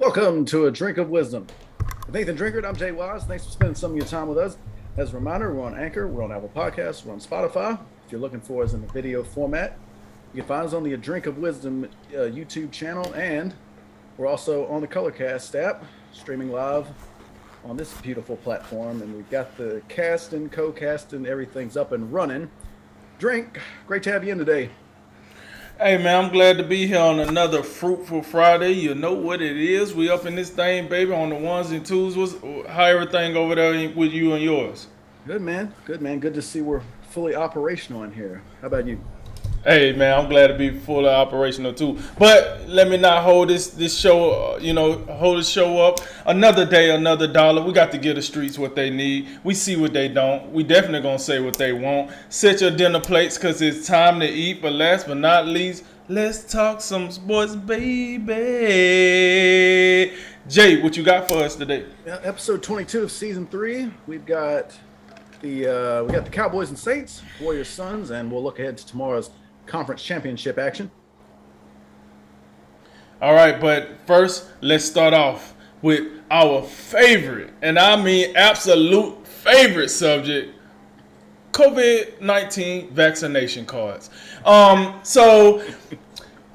Welcome to A Drink of Wisdom. Nathan Drinkard, I'm Jay Wise. Thanks for spending some of your time with us. As a reminder, we're on Anchor, we're on Apple Podcasts, we're on Spotify. If you're looking for us in the video format, you can find us on the A Drink of Wisdom uh, YouTube channel, and we're also on the Colorcast app, streaming live on this beautiful platform. And we've got the cast and co-cast and everything's up and running. Drink, great to have you in today. Hey man, I'm glad to be here on another fruitful Friday. You know what it is. We up in this thing, baby, on the ones and twos. What's how everything over there with you and yours? Good man, good man. Good to see we're fully operational in here. How about you? Hey man, I'm glad to be fully operational too. But let me not hold this this show, uh, you know, hold the show up. Another day, another dollar. We got to give the streets what they need. We see what they don't. We definitely gonna say what they want. Set your dinner plates cause it's time to eat. But last but not least, let's talk some sports, baby. Jay, what you got for us today? Yeah, episode 22 of season three. We've got the uh, we got the Cowboys and Saints, Warriors Suns, and we'll look ahead to tomorrow's conference championship action. All right, but first, let's start off with our favorite, and I mean absolute favorite subject COVID 19 vaccination cards. Um, so,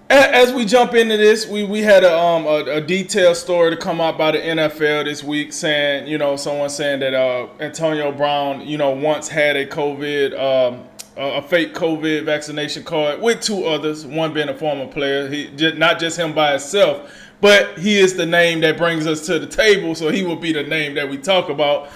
as we jump into this, we, we had a, um, a, a, detailed story to come out by the NFL this week saying, you know, someone saying that uh, Antonio Brown, you know, once had a COVID um, a fake COVID vaccination card with two others, one being a former player. He not just him by himself, but he is the name that brings us to the table, so he will be the name that we talk about.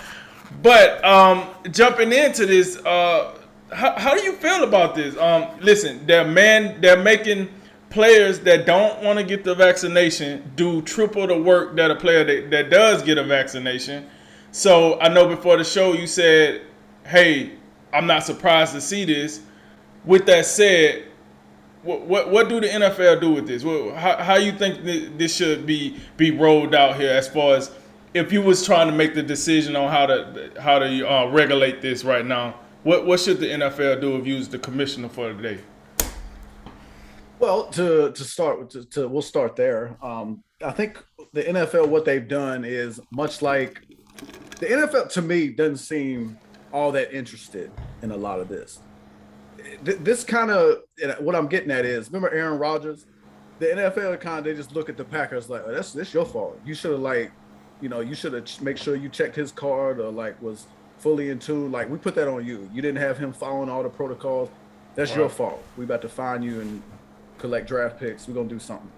But um, jumping into this, uh, how, how, do you feel about this? Um, listen, they're man, they're making players that don't want to get the vaccination do triple the work that a player that, that does get a vaccination. So I know before the show you said, "Hey, I'm not surprised to see this. With that said, what what, what do the NFL do with this? What, how how you think this should be be rolled out here as far as if you was trying to make the decision on how to how to uh, regulate this right now? What what should the NFL do if you was the commissioner for the day? Well, to to start to, to we'll start there. Um, I think the NFL what they've done is much like the NFL to me doesn't seem all that interested in a lot of this. This kind of what I'm getting at is remember Aaron Rodgers, the NFL kind of they just look at the Packers like oh, that's this your fault. You should have like, you know, you should have make sure you checked his card or like was fully in tune. Like we put that on you. You didn't have him following all the protocols. That's your fault. We about to find you and collect draft picks. We're gonna do something.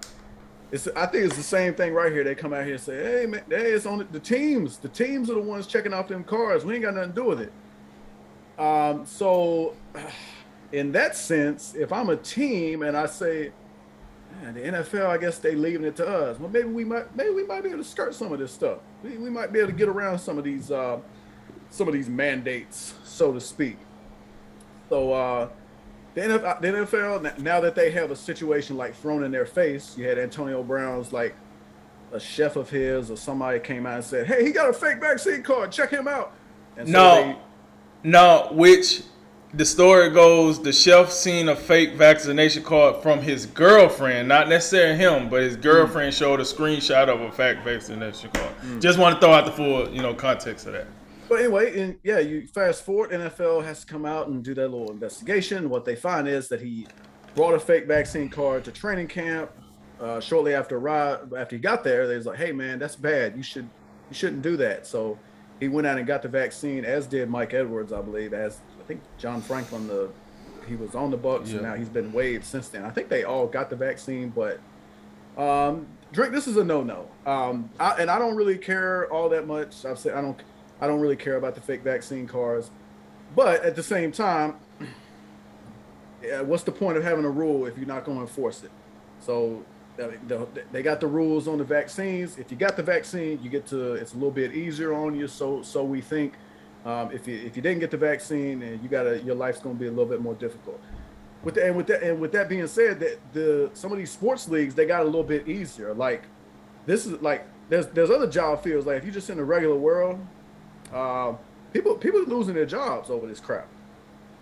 It's I think it's the same thing right here. They come out here and say, "Hey man, hey, it's on the teams. The teams are the ones checking off them cars. We ain't got nothing to do with it." Um, so, in that sense, if I'm a team and I say, man, the NFL, I guess they leaving it to us. Well, maybe we might, maybe we might be able to skirt some of this stuff. We, we might be able to get around some of these, uh, some of these mandates, so to speak. So, uh, the NFL, the NFL, now that they have a situation like thrown in their face, you had Antonio Brown's like a chef of his or somebody came out and said, "Hey, he got a fake vaccine card. Check him out." And so no, they, no, which the story goes the chef seen a fake vaccination card from his girlfriend, not necessarily him, but his girlfriend mm. showed a screenshot of a fake vaccination card. Mm. Just want to throw out the full, you know, context of that. But anyway, and yeah, you fast forward, NFL has to come out and do that little investigation. What they find is that he brought a fake vaccine card to training camp. Uh, shortly after after he got there, they was like, "Hey man, that's bad. You should you shouldn't do that." So he went out and got the vaccine, as did Mike Edwards, I believe. As I think John Franklin, the he was on the Bucs, yeah. and now he's been waived since then. I think they all got the vaccine, but um, drink. This is a no-no, um, I, and I don't really care all that much. I've said I don't, I don't really care about the fake vaccine cards, but at the same time, yeah, what's the point of having a rule if you're not going to enforce it? So they got the rules on the vaccines. If you got the vaccine, you get to it's a little bit easier on you. So so we think um, if you if you didn't get the vaccine and you got your life's going to be a little bit more difficult. With the, and with that and with that being said, that the some of these sports leagues they got a little bit easier. Like this is like there's there's other job fields like if you just in the regular world, uh, people people losing their jobs over this crap.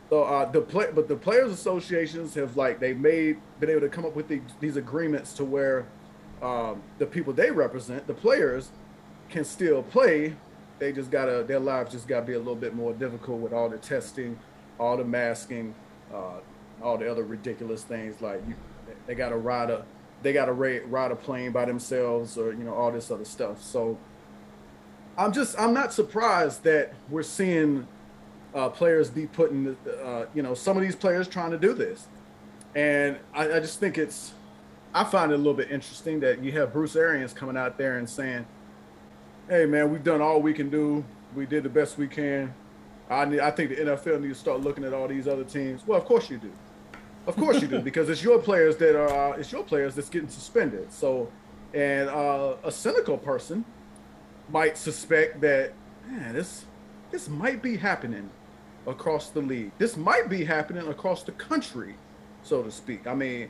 So uh, the play, but the players' associations have like they made been able to come up with the, these agreements to where um, the people they represent, the players, can still play. They just gotta their lives just gotta be a little bit more difficult with all the testing, all the masking, uh, all the other ridiculous things like you, they gotta ride a they gotta ride a plane by themselves or you know all this other stuff. So I'm just I'm not surprised that we're seeing uh, players be putting uh, you know some of these players trying to do this, and I, I just think it's I find it a little bit interesting that you have Bruce Arians coming out there and saying, "Hey man, we've done all we can do. We did the best we can. I need, I think the NFL needs to start looking at all these other teams. Well, of course you do. Of course you do, because it's your players that are uh, it's your players that's getting suspended. So, and uh, a cynical person might suspect that man, this this might be happening across the league. This might be happening across the country, so to speak. I mean,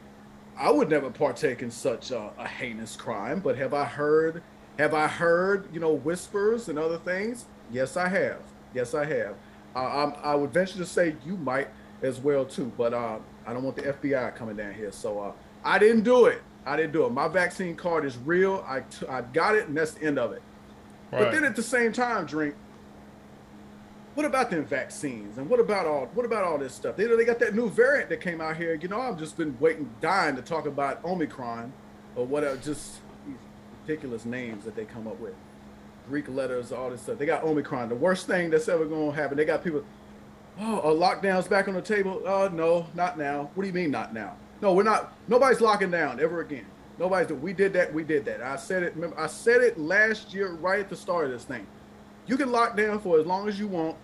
I would never partake in such a, a heinous crime, but have I heard have I heard, you know, whispers and other things? Yes, I have. Yes, I have. Uh, i would venture to say you might as well too, but uh, I don't want the FBI coming down here. So uh, I didn't do it. I didn't do it. My vaccine card is real. I, t- I got it, and that's the end of it. Right. But then at the same time, drink. What about them vaccines and what about all what about all this stuff? They they got that new variant that came out here. You know, I've just been waiting, dying to talk about Omicron or whatever. Just these ridiculous names that they come up with, Greek letters, all this stuff. They got Omicron, the worst thing that's ever going to happen. They got people. Oh, a lockdown's back on the table. Oh uh, no, not now. What do you mean not now? No, we're not. Nobody's locking down ever again. Nobody's. We did that. We did that. I said it. Remember, I said it last year, right at the start of this thing. You can lock down for as long as you want,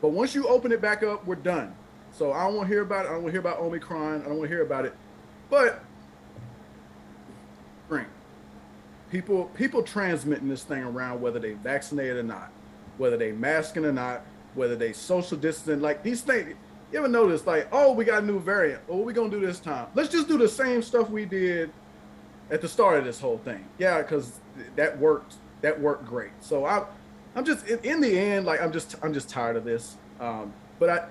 but once you open it back up, we're done. So I don't want to hear about it. I don't want to hear about Omicron. I don't want to hear about it. But, Frank, people people transmitting this thing around whether they vaccinated or not, whether they masking or not, whether they social distancing. Like these things. You ever notice, like, oh, we got a new variant. Well, what we gonna do this time? Let's just do the same stuff we did at the start of this whole thing. Yeah, because that worked. That worked great. So I, I'm just in, in, the end, like I'm just I'm just tired of this. Um, but I,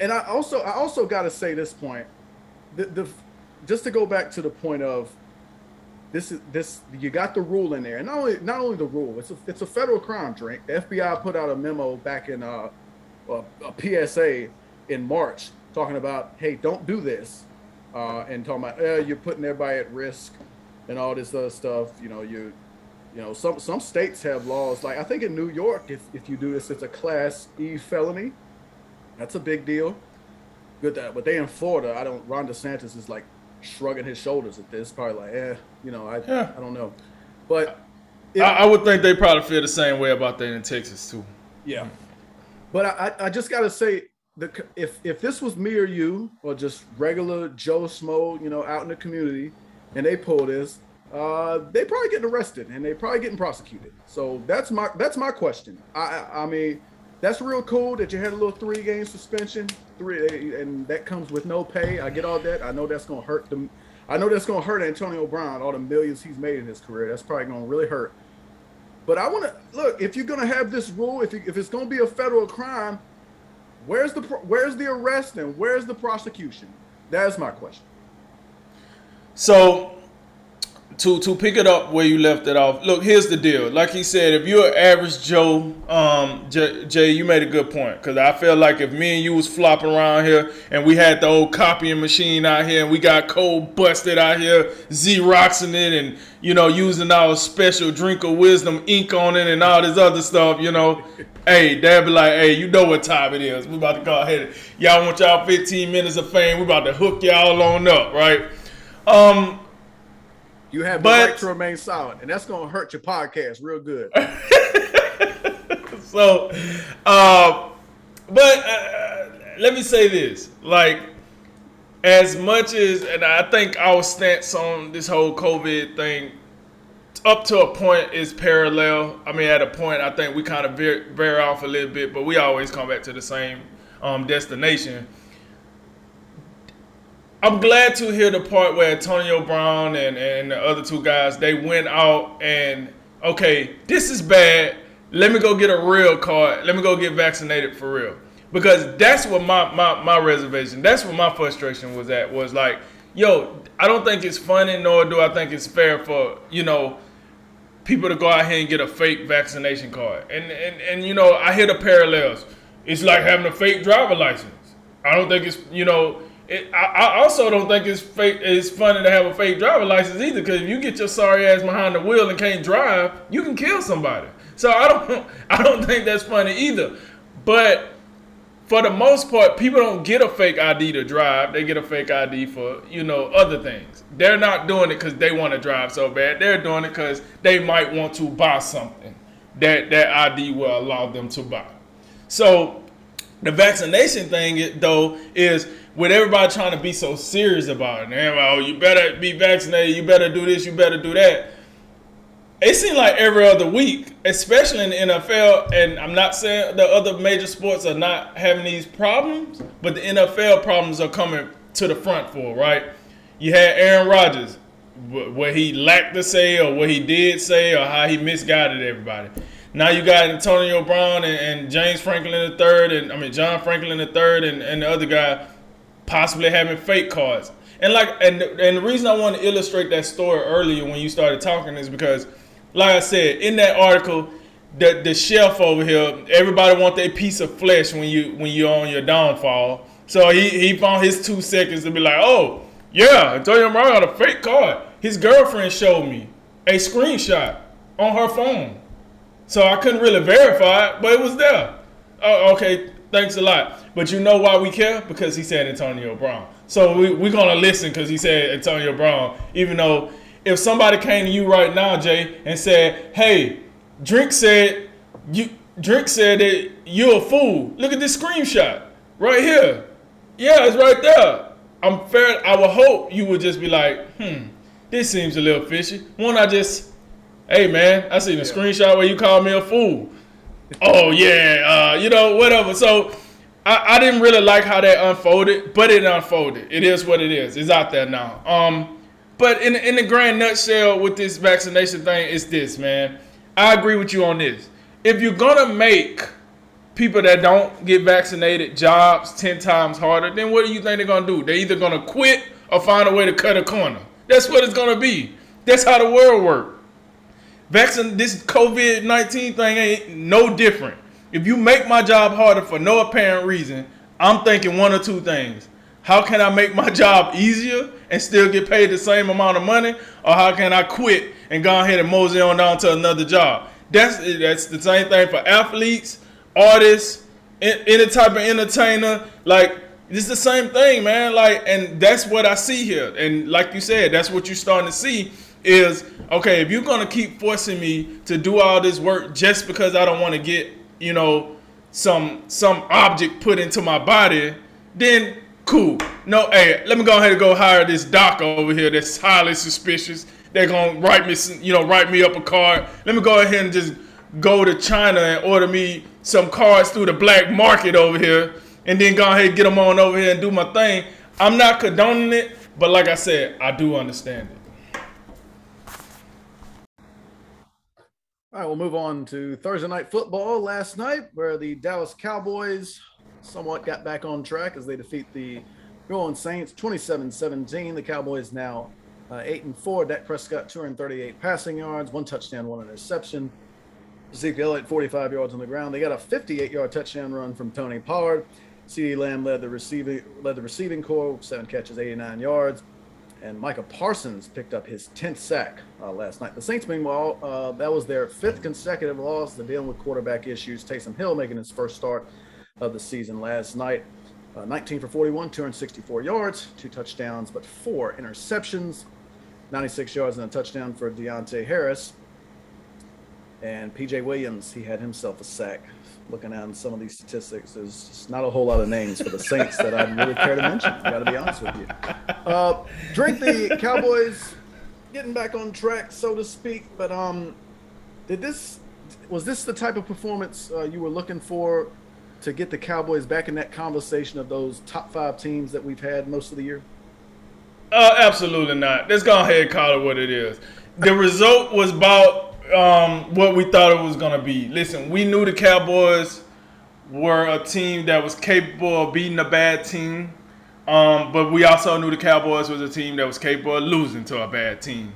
and I also I also got to say this point, the, the just to go back to the point of this is this you got the rule in there, and not only not only the rule, it's a it's a federal crime. Drink. The FBI put out a memo back in uh, a, a PSA in March talking about, hey, don't do this uh, and talking about eh, you're putting everybody at risk and all this other stuff. You know, you you know, some some states have laws like I think in New York, if, if you do this, it's a class E felony. That's a big deal. Good that, but they in Florida, I don't. Ron DeSantis is like shrugging his shoulders at this, probably like, eh, you know, I yeah. I don't know, but it, I, I, would think they probably feel the same way about that in Texas too. Yeah, but I I just gotta say the if if this was me or you or just regular Joe Smo, you know, out in the community, and they pull this, uh, they probably getting arrested and they probably getting prosecuted. So that's my that's my question. I I mean, that's real cool that you had a little three game suspension, three, and that comes with no pay. I get all that. I know that's gonna hurt them. I know that's gonna hurt Antonio Brown. All the millions he's made in his career, that's probably gonna really hurt. But I want to look if you're gonna have this rule, if you, if it's gonna be a federal crime, Where's the where's the arrest and where's the prosecution? That's my question. So to to pick it up where you left it off. Look, here's the deal. Like he said, if you're an average Joe, um, Jay, you made a good point because I feel like if me and you was flopping around here and we had the old copying machine out here and we got cold busted out here, xeroxing it and you know using our special drink of wisdom ink on it and all this other stuff, you know, hey, they'd be like, hey, you know what time it is? We about to go ahead. Y'all want y'all 15 minutes of fame? We about to hook y'all on up, right? Um, you have the right to remain silent, and that's gonna hurt your podcast real good. so, uh, but uh, let me say this: like, as much as, and I think our stance on this whole COVID thing, up to a point, is parallel. I mean, at a point, I think we kind of veer, veer off a little bit, but we always come back to the same um, destination. I'm glad to hear the part where Antonio Brown and, and the other two guys they went out and okay, this is bad. Let me go get a real card. Let me go get vaccinated for real. Because that's what my, my, my reservation, that's what my frustration was at, was like, yo, I don't think it's funny, nor do I think it's fair for you know people to go out here and get a fake vaccination card. And and and you know, I hear the parallels. It's like having a fake driver license. I don't think it's you know. It, I, I also don't think it's fake. It's funny to have a fake driver license either, because if you get your sorry ass behind the wheel and can't drive, you can kill somebody. So I don't. I don't think that's funny either. But for the most part, people don't get a fake ID to drive. They get a fake ID for, you know, other things. They're not doing it because they want to drive so bad. They're doing it because they might want to buy something that that ID will allow them to buy. So the vaccination thing, though, is with everybody trying to be so serious about it. And, oh, you better be vaccinated. You better do this. You better do that it seems like every other week, especially in the NFL, and I'm not saying the other major sports are not having these problems, but the NFL problems are coming to the front for, right? You had Aaron Rodgers, what he lacked to say, or what he did say, or how he misguided everybody. Now you got Antonio Brown and, and James Franklin III, and I mean John Franklin III, and, and the other guy possibly having fake cards. And like, and and the reason I want to illustrate that story earlier when you started talking is because like I said in that article, the the shelf over here, everybody want their piece of flesh when you when you're on your downfall. So he, he found his two seconds to be like, oh yeah, Antonio Brown got a fake card. His girlfriend showed me a screenshot on her phone, so I couldn't really verify it, but it was there. Oh, okay, thanks a lot. But you know why we care? Because he said Antonio Brown. So we, we're gonna listen because he said Antonio Brown, even though if somebody came to you right now, Jay, and said, "Hey, Drink said you Drink said that you're a fool. Look at this screenshot right here. Yeah, it's right there. I'm fair. I would hope you would just be like, hmm, this seems a little fishy. Won't I just, hey man, I seen a yeah. screenshot where you called me a fool. Oh yeah, uh, you know whatever. So. I, I didn't really like how that unfolded, but it unfolded. It is what it is. It's out there now. Um, but in in the grand nutshell with this vaccination thing, it's this, man. I agree with you on this. If you're gonna make people that don't get vaccinated jobs ten times harder, then what do you think they're gonna do? They're either gonna quit or find a way to cut a corner. That's what it's gonna be. That's how the world works. Vaccine this COVID nineteen thing ain't no different. If you make my job harder for no apparent reason, I'm thinking one or two things. How can I make my job easier and still get paid the same amount of money? Or how can I quit and go ahead and mosey on down to another job? That's that's the same thing for athletes, artists, any type of entertainer. Like it's the same thing, man. Like, and that's what I see here. And like you said, that's what you're starting to see is okay. If you're gonna keep forcing me to do all this work just because I don't want to get, you know, some some object put into my body, then Cool. No, hey, let me go ahead and go hire this doc over here that's highly suspicious. They're gonna write me, some, you know, write me up a card. Let me go ahead and just go to China and order me some cards through the black market over here, and then go ahead and get them on over here and do my thing. I'm not condoning it, but like I said, I do understand it. All right, we'll move on to Thursday night football last night, where the Dallas Cowboys somewhat got back on track as they defeat the New Orleans Saints 27-17. The Cowboys now uh, 8 and 4. Dak Prescott 238 passing yards, one touchdown, one interception. Zeke Elliott 45 yards on the ground. They got a 58-yard touchdown run from Tony Pollard. CeeDee Lamb led the receiving led the receiving corps, seven catches, 89 yards. And Micah Parsons picked up his 10th sack uh, last night. The Saints, meanwhile, uh, that was their fifth consecutive loss. They're dealing with quarterback issues. Taysom Hill making his first start of the season last night. Uh, 19 for 41, 264 yards, two touchdowns, but four interceptions. 96 yards and a touchdown for Deonte Harris. And PJ Williams, he had himself a sack. Looking at some of these statistics, there's not a whole lot of names for the Saints that I'd really care to mention. I got to be honest with you. Uh, drink the Cowboys getting back on track, so to speak. But um, did this was this the type of performance uh, you were looking for to get the Cowboys back in that conversation of those top five teams that we've had most of the year? Uh, absolutely not. Let's go ahead and call it what it is. The result was about um, what we thought it was going to be. Listen, we knew the Cowboys were a team that was capable of beating a bad team. Um, but we also knew the Cowboys was a team that was capable of losing to a bad team.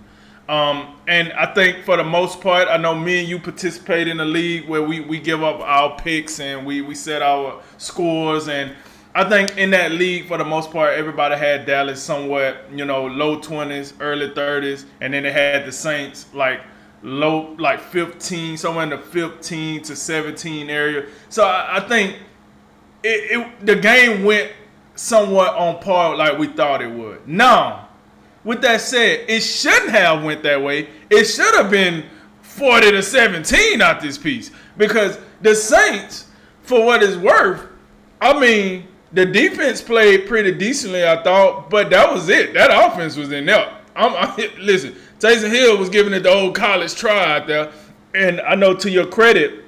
Um, and I think for the most part, I know me and you participate in a league where we, we give up our picks and we, we set our scores. And I think in that league, for the most part, everybody had Dallas somewhat, you know, low 20s, early 30s. And then they had the Saints like low, like 15, somewhere in the 15 to 17 area. So I, I think it, it, the game went somewhat on par like we thought it would. Now, with that said, it shouldn't have went that way. It should have been 40 to 17 out this piece because the Saints, for what it's worth, I mean, the defense played pretty decently, I thought, but that was it. That offense was in there. I'm, I, listen, Taysom Hill was giving it the old college try out there, and I know to your credit,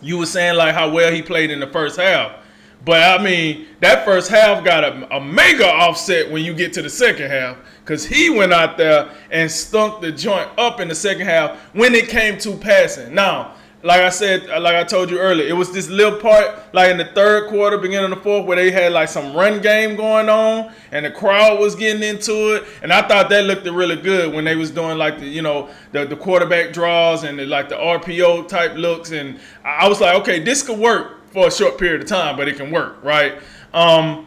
you were saying like how well he played in the first half. But I mean, that first half got a, a mega offset when you get to the second half. Because he went out there and stunk the joint up in the second half when it came to passing. Now, like I said, like I told you earlier, it was this little part, like in the third quarter, beginning of the fourth, where they had like some run game going on, and the crowd was getting into it, and I thought that looked really good when they was doing like the, you know, the, the quarterback draws and the, like the RPO type looks, and I was like, okay, this could work for a short period of time, but it can work, right? Um,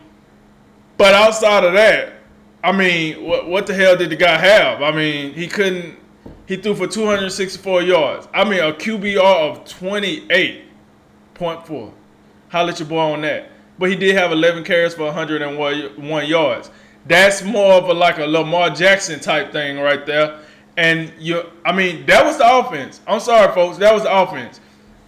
but outside of that, I mean, what what the hell did the guy have? I mean, he couldn't. He threw for 264 yards. I mean, a QBR of 28.4. Holla at your boy on that. But he did have 11 carries for 101 yards. That's more of a like a Lamar Jackson type thing right there. And you, I mean, that was the offense. I'm sorry, folks, that was the offense.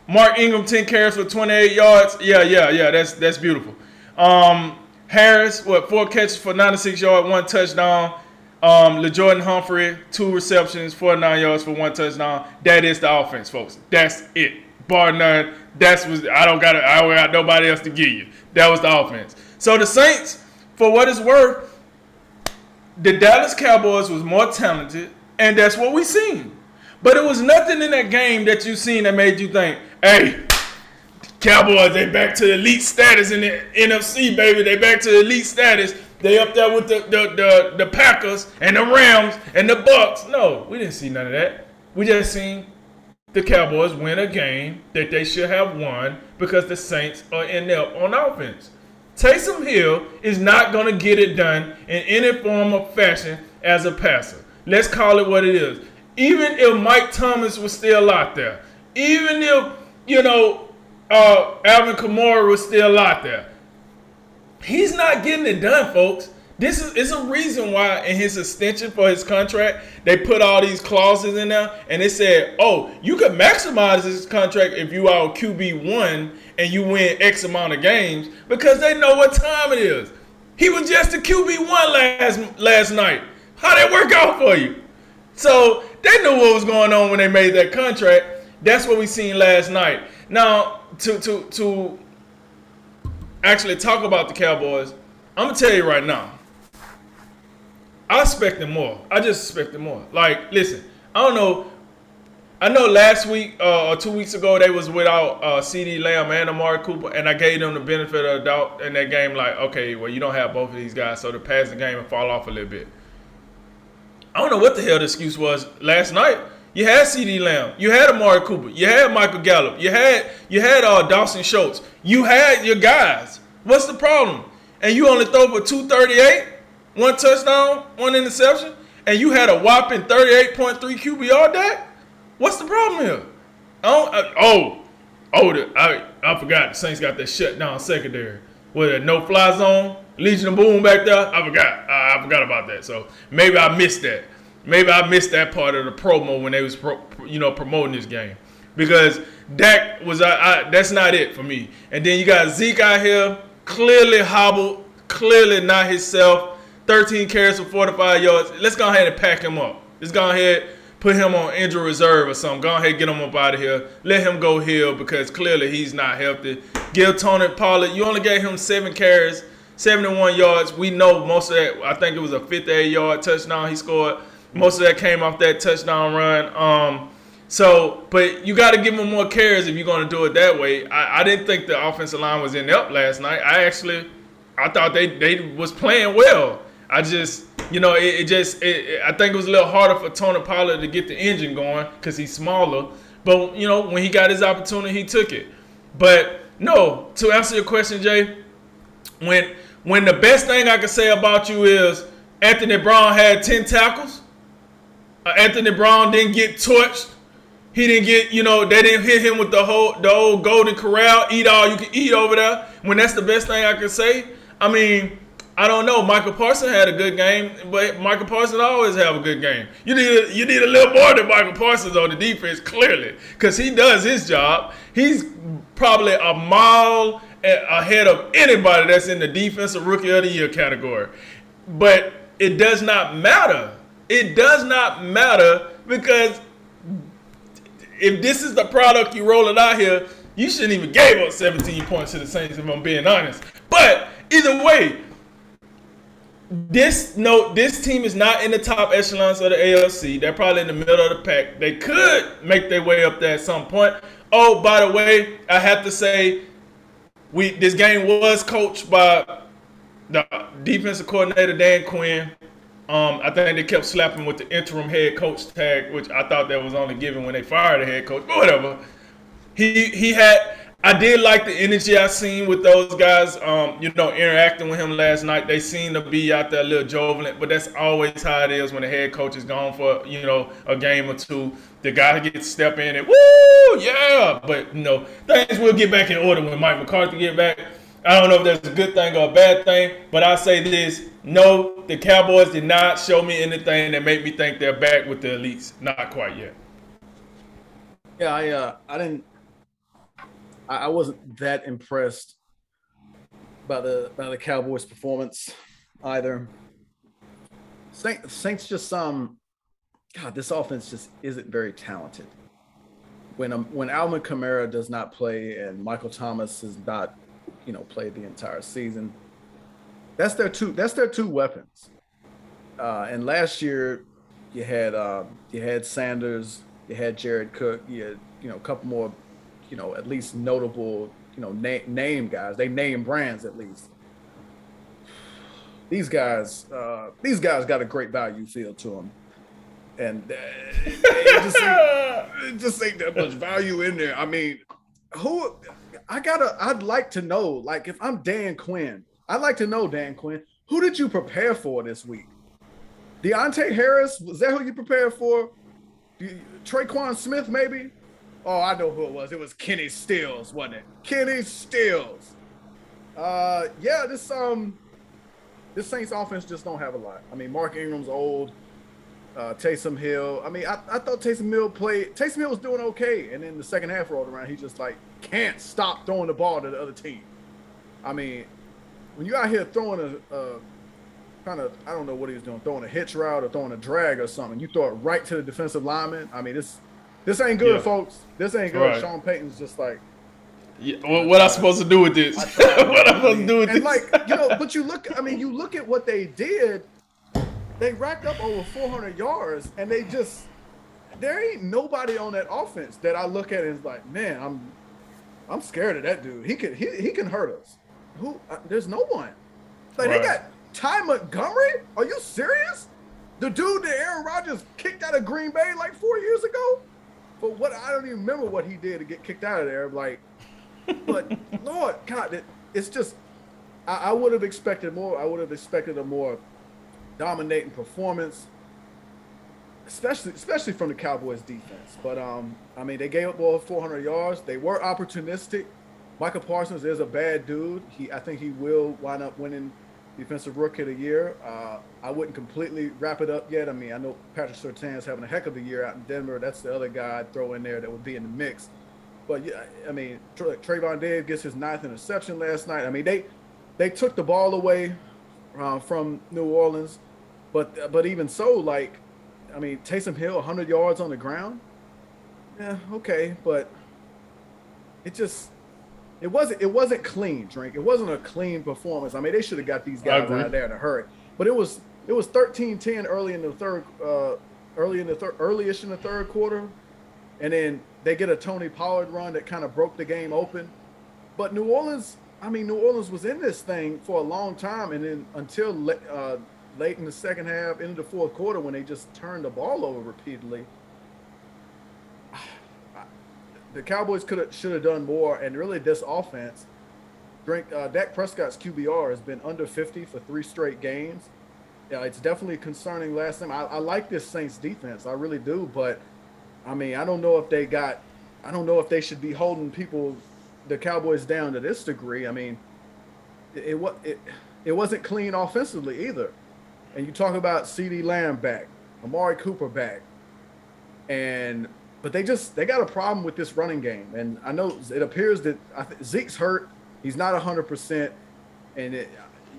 Mark Ingram 10 carries for 28 yards. Yeah, yeah, yeah. That's that's beautiful. Um, Harris, what, four catches for 96 yards, one touchdown. Um, Lil'Jordan Humphrey, two receptions, 49 yards for one touchdown. That is the offense, folks. That's it. Bar none. That's was I don't got I don't got nobody else to give you. That was the offense. So the Saints, for what it's worth, the Dallas Cowboys was more talented, and that's what we seen. But it was nothing in that game that you seen that made you think, hey, Cowboys, they back to elite status in the NFC, baby. They back to elite status. They up there with the, the, the, the Packers and the Rams and the Bucs. No, we didn't see none of that. We just seen the Cowboys win a game that they should have won because the Saints are in there on offense. Taysom Hill is not going to get it done in any form or fashion as a passer. Let's call it what it is. Even if Mike Thomas was still out there, even if, you know, uh, Alvin Kamara was still out there. He's not getting it done, folks. This is it's a reason why in his extension for his contract they put all these clauses in there, and they said, "Oh, you could maximize this contract if you are QB one and you win X amount of games," because they know what time it is. He was just a QB one last last night. How that work out for you? So they knew what was going on when they made that contract. That's what we seen last night. Now, to to to actually talk about the Cowboys, I'm gonna tell you right now. I expect them more. I just expect them more. Like, listen, I don't know. I know last week uh, or two weeks ago they was without uh, CeeDee Lamb and Amari Cooper, and I gave them the benefit of the doubt in that game. Like, okay, well you don't have both of these guys, so the passing game will fall off a little bit. I don't know what the hell the excuse was last night. You had CeeDee Lamb. You had Amari Cooper. You had Michael Gallup. You had you had uh, Dalton Schultz. You had your guys. What's the problem? And you only throw for 238, one touchdown, one interception, and you had a whopping 38.3 QBR Dak? What's the problem here? Oh, uh, oh, oh, the, I, I forgot. The Saints got that shutdown secondary. With a no fly zone, Legion of Boom back there. I forgot. I forgot about that. So maybe I missed that. Maybe I missed that part of the promo when they was pro, you know promoting this game because Dak was I, I, that's not it for me. And then you got Zeke out here clearly hobbled, clearly not himself. 13 carries for 45 yards. Let's go ahead and pack him up. Let's go ahead put him on injury reserve or something. Go ahead get him up out of here. Let him go heal because clearly he's not healthy. Give Tony Pollard. You only gave him seven carries, 71 yards. We know most of that. I think it was a 58 yard touchdown he scored. Most of that came off that touchdown run. Um, so, but you got to give him more carries if you're going to do it that way. I, I, didn't think the offensive line was in up last night. I actually I thought they they was playing well. I just you know it, it just it, I think it was a little harder for Tony Pollard to get the engine going because he's smaller. But you know when he got his opportunity, he took it. But no, to answer your question, Jay, when when the best thing I can say about you is Anthony Brown had ten tackles. Uh, Anthony Brown didn't get torched. He didn't get, you know, they didn't hit him with the whole the old golden corral, eat all you can eat over there. When that's the best thing I can say. I mean, I don't know. Micah Parsons had a good game, but Micah Parsons always have a good game. You need a, you need a little more than Micah Parsons on the defense, clearly, because he does his job. He's probably a mile ahead of anybody that's in the defensive rookie of the year category. But it does not matter. It does not matter because if this is the product you're rolling out here, you shouldn't even gave up 17 points to the Saints if I'm being honest. But either way, this no this team is not in the top echelons of the AFC. They're probably in the middle of the pack. They could make their way up there at some point. Oh, by the way, I have to say we this game was coached by the defensive coordinator Dan Quinn. Um, I think they kept slapping with the interim head coach tag, which I thought that was only given when they fired the head coach. But whatever. He he had. I did like the energy I seen with those guys. Um, you know, interacting with him last night. They seem to be out there a little jovial, but that's always how it is when the head coach is gone for you know a game or two. The guy gets step in and woo, yeah. But you know, things will get back in order when Mike McCarthy get back. I don't know if that's a good thing or a bad thing, but I say this: no, the Cowboys did not show me anything that made me think they're back with the elites. Not quite yet. Yeah, I uh, I didn't. I, wasn't that impressed by the by the Cowboys' performance either. Saints, Saints just um, God, this offense just isn't very talented. When um, when Alvin Kamara does not play and Michael Thomas is not you know, played the entire season. That's their two. That's their two weapons. Uh, and last year, you had uh, you had Sanders, you had Jared Cook, you had you know a couple more, you know, at least notable, you know, name name guys. They name brands at least. These guys, uh, these guys got a great value feel to them, and uh, just, ain't, just ain't that much value in there. I mean, who I gotta, I'd like to know, like, if I'm Dan Quinn, I'd like to know, Dan Quinn, who did you prepare for this week? Deonte Harris, was that who you prepared for? Tre'Quan Smith, maybe? Oh, I know who it was. It was Kenny Stills, wasn't it? Kenny Stills. Uh, yeah, this um, this Saints offense just don't have a lot. I mean, Mark Ingram's old. Uh, Taysom Hill. I mean, I, I thought Taysom Hill played. Taysom Hill was doing okay, and then the second half rolled around. He just like can't stop throwing the ball to the other team. I mean, when you out here throwing a, a kind of I don't know what he was doing, throwing a hitch route or throwing a drag or something, you throw it right to the defensive lineman. I mean, this this ain't good, yeah. folks. This ain't good. Right. Sean Payton's just like. Yeah, what, what I supposed to do with this? what I supposed to do with and this? like you know, but you look. I mean, you look at what they did. They racked up over 400 yards, and they just there ain't nobody on that offense that I look at and is like, man, I'm I'm scared of that dude. He can he, he can hurt us. Who? Uh, there's no one. Like right. they got Ty Montgomery. Are you serious? The dude that Aaron Rodgers kicked out of Green Bay like four years ago. For what I don't even remember what he did to get kicked out of there. Like, but Lord God, it, it's just I, I would have expected more. I would have expected a more dominating performance especially especially from the Cowboys defense. But um, I mean, they gave up over 400 yards. They were opportunistic. Micah Parsons is a bad dude. He, I think he will wind up winning Defensive Rookie of the Year. Uh, I wouldn't completely wrap it up yet. I mean, I know Patrick Surtain's having a heck of a year out in Denver. That's the other guy I'd throw in there that would be in the mix. But yeah, I mean, Tra- Trevon Diggs gets his ninth interception last night. I mean, they they took the ball away uh, from New Orleans, but but even so, like I mean, Taysom Hill, 100 yards on the ground. Yeah, okay, but it just it wasn't it wasn't clean, drink. It wasn't a clean performance. I mean, they should have got these guys out there in a hurry. But it was it was 13-10 early in the third uh early in the third earlyish in the third quarter. And then they get a Tony Pollard run that kind of broke the game open. But New Orleans, I mean, New Orleans was in this thing for a long time, and then until uh, late in the second half, into the fourth quarter, when they just turned the ball over repeatedly, the Cowboys could have should have done more. And really, this offense, drink uh, Dak Prescott's QBR has been under 50 for three straight games. Yeah, it's definitely concerning. Last time, I, I like this Saints defense, I really do. But I mean, I don't know if they got, I don't know if they should be holding people, the Cowboys down to this degree. I mean, it it, it, it wasn't clean offensively either. And you talk about CeeDee Lamb back, Amari Cooper back, and but they just they got a problem with this running game. And I know it appears that Zeke's hurt. He's not hundred percent, and it,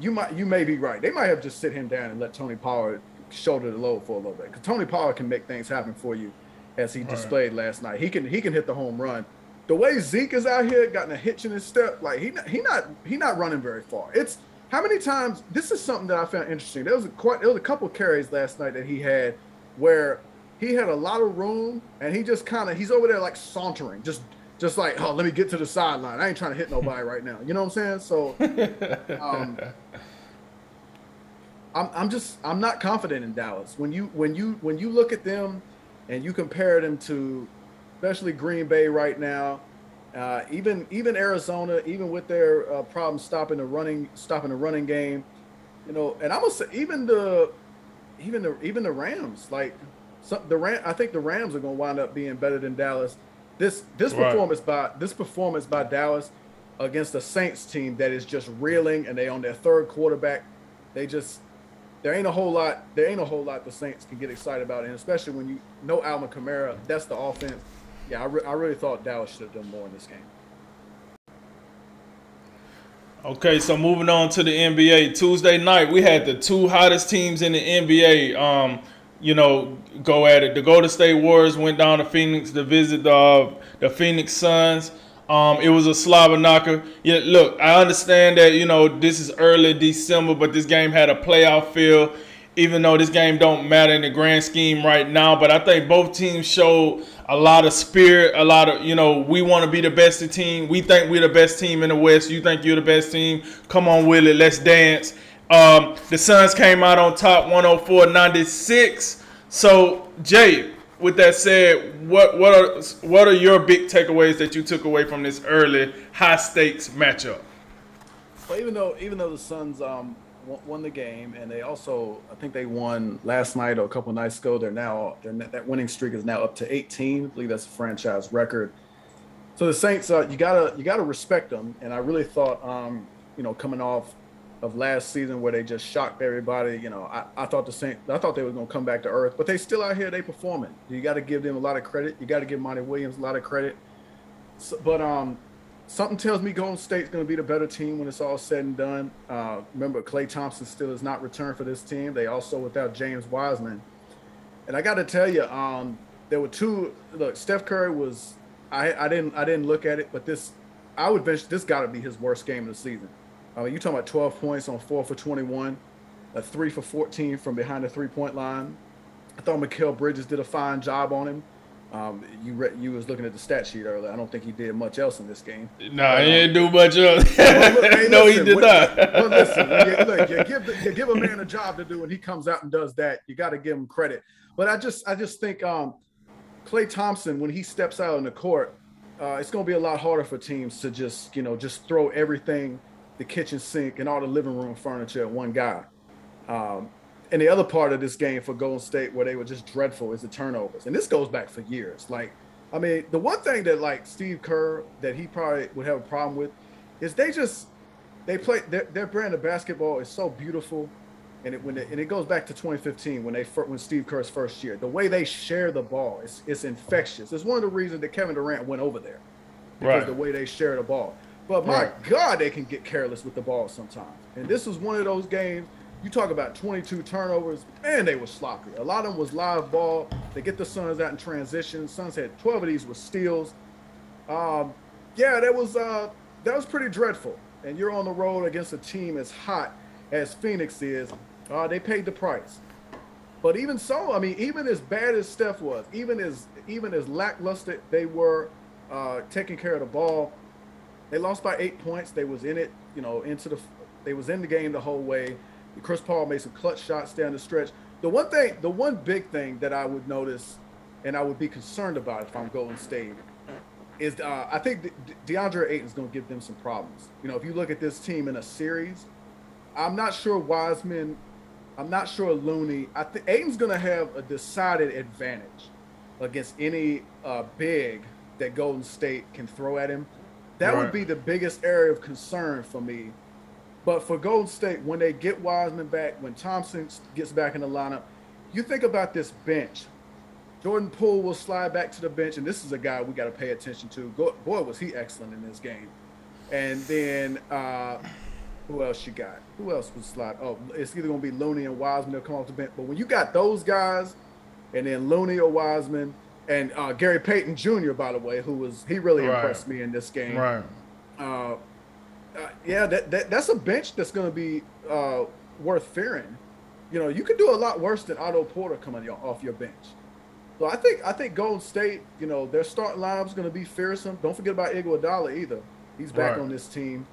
you might you may be right. They might have just sit him down and let Tony Pollard shoulder the load for a little bit because Tony Pollard can make things happen for you, as he displayed last night. He can he can hit the home run. The way Zeke is out here, gotten a hitch in his step, like he he not he not running very far. It's how many times this is something that I found interesting. There was a quite there was a couple carries last night that he had where he had a lot of room and he just kind of he's over there like sauntering, just just like oh let me get to the sideline. I ain't trying to hit nobody right now. You know what I'm saying? So um, I'm I'm just I'm not confident in Dallas. When you when you when you look at them and you compare them to especially Green Bay right now, uh, even even Arizona, even with their uh, problems stopping the running stopping the running game, you know, and I'm gonna say even the even the even the Rams like so the Ram, I think the Rams are going to wind up being better than Dallas. This this right. performance by this performance by Dallas against a Saints team that is just reeling and they on their third quarterback. They just there ain't a whole lot there ain't a whole lot the Saints can get excited about, and especially when you know Alvin Kamara, that's the offense. Yeah, I, re- I really thought Dallas should have done more in this game. Okay, so moving on to the NBA. Tuesday night, we had the two hottest teams in the NBA. Um, you know, go at it. The Golden State Warriors went down to Phoenix to visit the uh, the Phoenix Suns. Um, it was a slobber knocker. Yeah, look, I understand that you know this is early December, but this game had a playoff feel. Even though this game don't matter in the grand scheme right now, but I think both teams showed a lot of spirit, a lot of you know we want to be the best team. We think we're the best team in the West. You think you're the best team? Come on, Willie, let's dance. Um, the Suns came out on top 104-96. So, Jay, with that said, what what are what are your big takeaways that you took away from this early high stakes matchup? Well, even though even though the Suns um, won the game and they also I think they won last night or a couple nights ago, they're now they're, that winning streak is now up to 18. I believe that's a franchise record. So the Saints, uh, you gotta you gotta respect them, and I really thought, um, you know, coming off of last season where they just shocked everybody. You know, I, I thought the same. I thought they were going to come back to earth, but they still out here. They performing. You got to give them a lot of credit. You got to give Monty Williams a lot of credit. So, but um, something tells me Golden State's going to be the better team when it's all said and done. Uh, remember, Klay Thompson still has not returned for this team. They also without James Wiseman, and I got to tell you, um, there were two. Look, Steph Curry was. I I didn't I didn't look at it, but this I would venture this got to be his worst game of the season. I mean, you're talking about 12 points on four for 21, a three for 14 from behind the three point line. I thought Mikal Bridges did a fine job on him. Um, you re- you was looking at the stat sheet earlier. I don't think he did much else in this game. No, nah, he didn't do much else. well, look, hey, no, listen, he did when, not. well, listen, you, look, you give the, you give a man a job to do, and he comes out and does that. You got to give him credit. But I just I just think um, Klay Thompson when he steps out on the court, uh, it's going to be a lot harder for teams to just you know just throw everything the kitchen sink, and all the living room furniture at one guy. Um, and the other part of this game for Golden State, where they were just dreadful, is the turnovers. And this goes back for years. Like, I mean, the one thing that like Steve Kerr that he probably would have a problem with is they just they play their, their brand of basketball is so beautiful, and it when it, and it goes back to 2015 when they when Steve Kerr's first year. The way they share the ball is it's infectious. It's one of the reasons that Kevin Durant went over there because right. the way they share the ball. But my right. God, they can get careless with the ball sometimes. And this was one of those games. You talk about 22 turnovers, man, they were sloppy. A lot of them was live ball. They get the Suns out in transition. Suns had 12 of these with steals. Um, yeah, that was uh, that was pretty dreadful. And you're on the road against a team as hot as Phoenix is. Uh, they paid the price. But even so, I mean, even as bad as Steph was, even as even as lackluster they were uh, taking care of the ball, They lost by eight points. They was in it, you know, into the they was in the game the whole way. Chris Paul made some clutch shots down the stretch. The one thing, the one big thing that I would notice, and I would be concerned about if I'm Golden State, is uh, I think De- DeAndre Ayton is going to give them some problems. You know, if you look at this team in a series, I'm not sure Wiseman, I'm not sure Looney. I think Ayton's going to have a decided advantage against any uh, big that Golden State can throw at him. That right. would be the biggest area of concern for me. But for Golden State, when they get Wiseman back, when Thompson gets back in the lineup, you think about this bench. Jordan Poole will slide back to the bench, and this is a guy we got to pay attention to. Go, boy, was he excellent in this game. And then uh, who else you got? Who else would slide? Oh, it's either going to be Looney and Wiseman. They'll come off the bench. But when you got those guys, and then Looney or Wiseman, and uh, Gary Payton Jr., by the way, who was he really right. impressed me in this game. Right. Uh, uh, yeah, that, that that's a bench that's going to be uh, worth fearing. You know, you could do a lot worse than Otto Porter coming off your bench. So I think I think Golden State, you know, their starting lineup's going to be fearsome. Don't forget about Iguodala either. He's back right. on this team.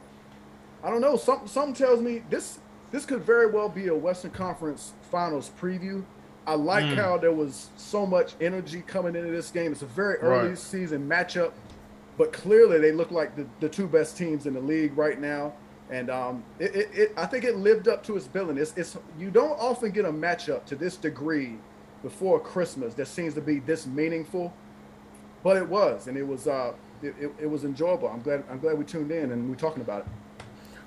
I don't know. Something something tells me this this could very well be a Western Conference Finals preview. I like mm. how there was so much energy coming into this game. It's a very early right. season matchup, but clearly they look like the, the two best teams in the league right now. And um, it, it, it, I think it lived up to its billing. It's, it's you don't often get a matchup to this degree before Christmas that seems to be this meaningful, but it was, and it was uh, it, it, it was enjoyable. I'm glad I'm glad we tuned in and we're talking about it.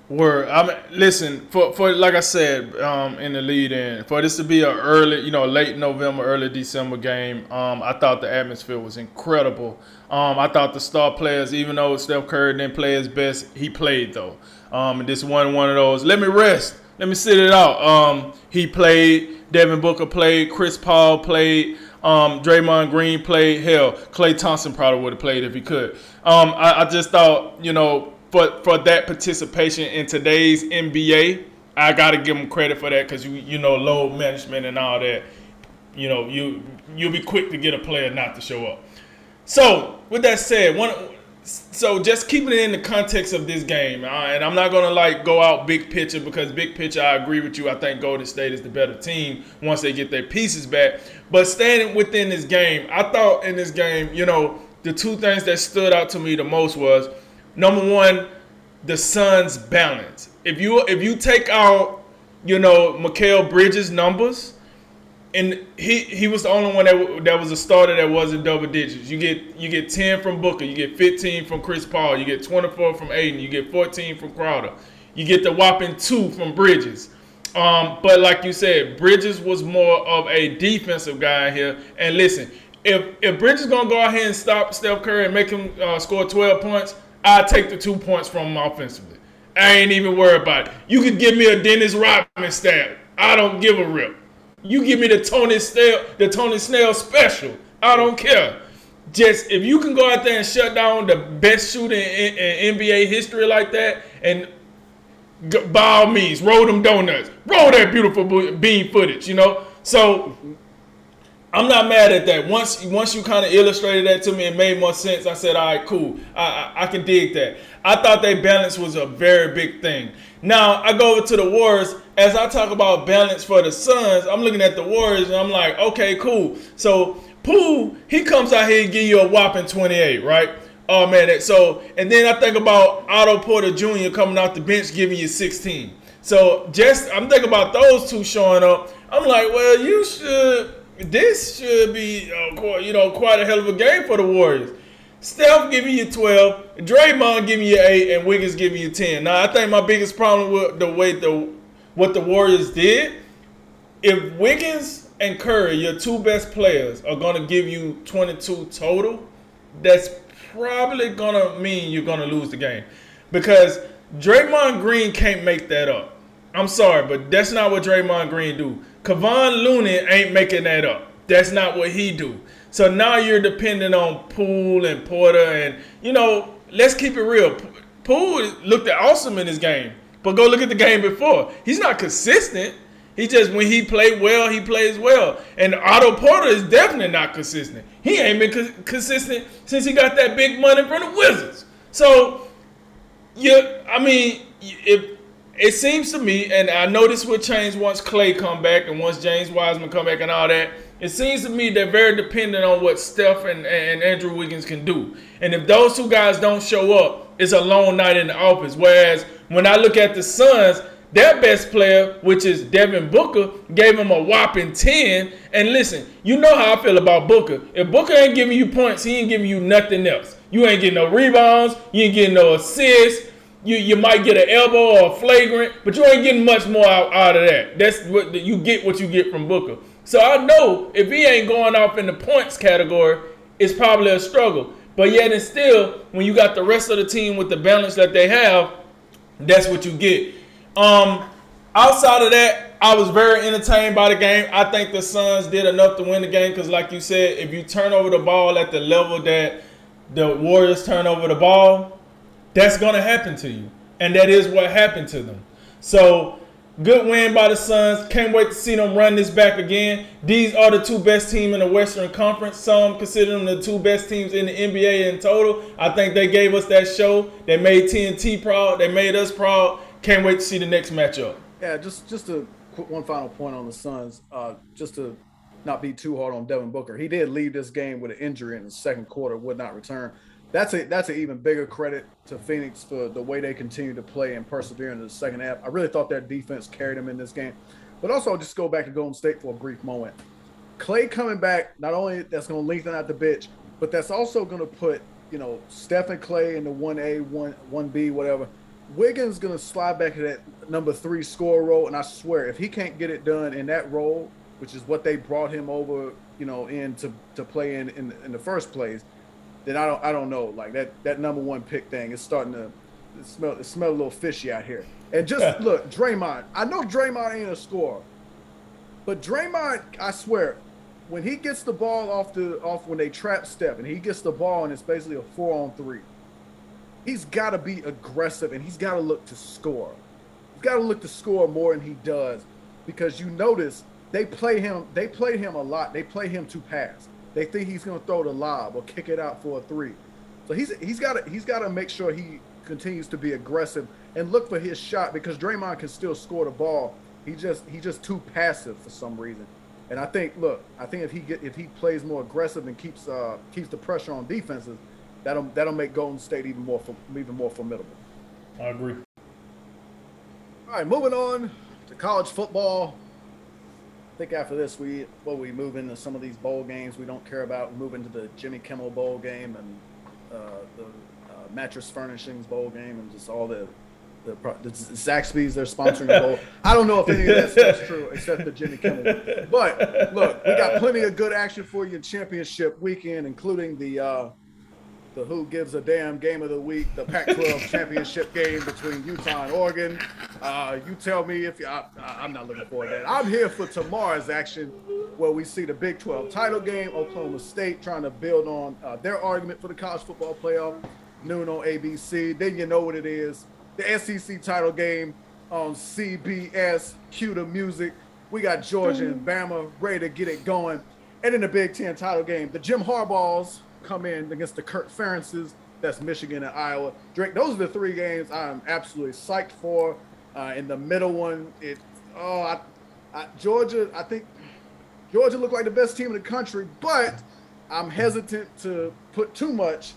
Word. I mean, listen for for like I said um, in the lead in for this to be a early, you know, late November, early December game. Um, I thought the atmosphere was incredible. Um, I thought the star players, even though Steph Curry didn't play his best, he played though. Um, and this one one of those. Let me rest. Let me sit it out. Um, he played. Devin Booker played. Chris Paul played. Um, Draymond Green played. Hell, Klay Thompson probably would have played if he could. Um, I, I, just thought, you know, for for that participation in today's NBA, I got to give him credit for that because you you know load management and all that. You know, you you'll be quick to get a player not to show up. So with that said, one so just keeping it in the context of this game, uh, and I'm not gonna like go out big picture because big picture, I agree with you. I think Golden State is the better team once they get their pieces back. But standing within this game, I thought in this game, you know, the two things that stood out to me the most was number one, the Suns' balance. If you if you take out, you know, Mikal Bridges' numbers and he he was the only one that that was a starter that wasn't double digits. You get you get ten from Booker, you get fifteen from Chris Paul, you get twenty four from Ayton, you get fourteen from Crowder, you get the whopping two from Bridges. Um, but like you said, Bridges was more of a defensive guy here. And listen, if if Bridges gonna go ahead and stop Steph Curry and make him uh, score twelve points, i take the two points from him offensively. I ain't even worried about it. You could give me a Dennis Rodman stab. I don't give a rip. You give me the Tony Snell, the Tony Snell special. I don't care. Just if you can go out there and shut down the best shooter in, in, in NBA history like that, and by all means, roll them donuts, roll that beautiful bean footage. You know, so I'm not mad at that. Once once you kind of illustrated that to me, it made more sense. I said, all right, cool. I, I, I can dig that. I thought that balance was a very big thing. Now I go over to the Warriors. As I talk about balance for the Suns, I'm looking at the Warriors and I'm like, okay, cool. So Poole, he comes out here and give you a whopping 28, right? Oh man, so and then I think about Otto Porter Jr. coming off the bench giving you 16. So just I'm thinking about those two showing up. I'm like, well, you should. This should be, uh, you know, quite a hell of a game for the Warriors. Steph giving you 12, Draymond giving you 8, and Wiggins giving you 10. Now, I think my biggest problem with the way the what the Warriors did, if Wiggins and Curry, your two best players, are going to give you 22 total, that's probably going to mean you're going to lose the game. Because Draymond Green can't make that up. I'm sorry, but that's not what Draymond Green do. Kevon Looney ain't making that up. That's not what he do. So now you're dependent on Poole and Porter, and you know, let's keep it real. Poole looked awesome in his game, but go look at the game before. He's not consistent. He just when he played well, he plays well. And Otto Porter is definitely not consistent. He ain't been co- consistent since he got that big money from the Wizards. So Yeah, I mean, it it seems to me, and I know this will change once Klay come back and once James Wiseman come back and all that. It seems to me they're very dependent on what Steph and, and Andrew Wiggins can do. And if those two guys don't show up, it's a long night in the office. Whereas when I look at the Suns, their best player, which is Devin Booker, gave him a whopping 10. And listen, you know how I feel about Booker. If Booker ain't giving you points, he ain't giving you nothing else. You ain't getting no rebounds, you ain't getting no assists. You, you might get an elbow or a flagrant, but you ain't getting much more out, out of that. That's what you get what you get from Booker. So I know if he ain't going off in the points category, it's probably a struggle. But yet and still, when you got the rest of the team with the balance that they have, that's what you get. Um, outside of that, I was very entertained by the game. I think the Suns did enough to win the game because, like you said, if you turn over the ball at the level that the Warriors turn over the ball, that's going to happen to you. And that is what happened to them. So Good win by the Suns. Can't wait to see them run this back again. These are the two best teams in the Western Conference. Some consider them the two best teams in the NBA in total. I think they gave us that show. They made TNT proud. They made us proud. Can't wait to see the next matchup. Yeah, just just a one final point on the Suns. Uh, just to not be too hard on Devin Booker. He did leave this game with an injury in the second quarter. Would not return that's a that's an even bigger credit to Phoenix for the way they continue to play and persevere in the second half. I really thought their defense carried them in this game. But also, I'll just go back to Golden State for a brief moment. Klay coming back, not only that's going to lengthen out the bench, but that's also going to put you know Steph and Klay in the one A, one one B, whatever. Wiggins going to slide back to that number three score role, and I swear, if he can't get it done in that role, which is what they brought him over, you know, in to, to play in, in in the first place, then I don't I don't know. Like that that number one pick thing is starting to it smell it smell a little fishy out here. And just look, Draymond. I know Draymond ain't a scorer, but Draymond, I swear, when he gets the ball off the off when they trap Steph and he gets the ball and it's basically a four on three, he's got to be aggressive and he's got to look to score. He's got to look to score more than he does because you notice they play him. They play him a lot. They play him to pass. They think he's going to throw the lob or kick it out for a three. So he's he's got to he's got to make sure he continues to be aggressive and look for his shot because Draymond can still score the ball. He just he's just too passive for some reason. And I think look, I think if he get if he plays more aggressive and keeps uh keeps the pressure on defenses, that'll that'll make Golden State even more even more formidable. I agree. All right, moving on to college football. I think after this, we well, we move into some of these bowl games we don't care about. We move into the Jimmy Kimmel Bowl game and uh, the uh, Mattress Furnishings Bowl game and just all the the, the Zaxby's they're sponsoring the bowl. I don't know if any of that stuff's true except the Jimmy Kimmel. But look, we got plenty of good action for you in championship weekend, including the uh, the Who Gives a Damn Game of the Week, the Pac-12 championship game between Utah and Oregon. Uh, you tell me if you, I, am not looking forward to that. I'm here for tomorrow's action, where we see the Big 12 title game, Oklahoma State trying to build on uh, their argument for the college football playoff. Noon on ABC. Then you know what it is. The SEC title game on CBS. Cue the music. We got Georgia and Bama ready to get it going. And in the Big Ten title game, the Jim Harbaughs come in against the Kirk Ferentzes. That's Michigan and Iowa. Drake, those are the three games I'm absolutely psyched for. Uh, in the middle one, it oh, I, I, Georgia. I think Georgia looked like the best team in the country, but I'm hesitant to put too much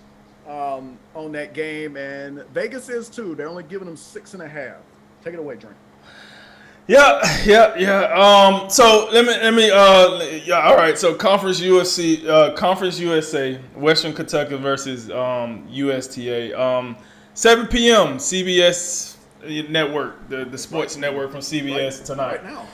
um, on that game. And Vegas is too. They're only giving them six and a half. Take it away, Drink. Yeah, yeah, yeah. Um, so let me let me uh yeah, all right. So Conference USC uh Conference USA, Western Kentucky versus um UTSA. Um 7 p.m. CBS network, the, the sports right. network from CBS right, tonight. Right now.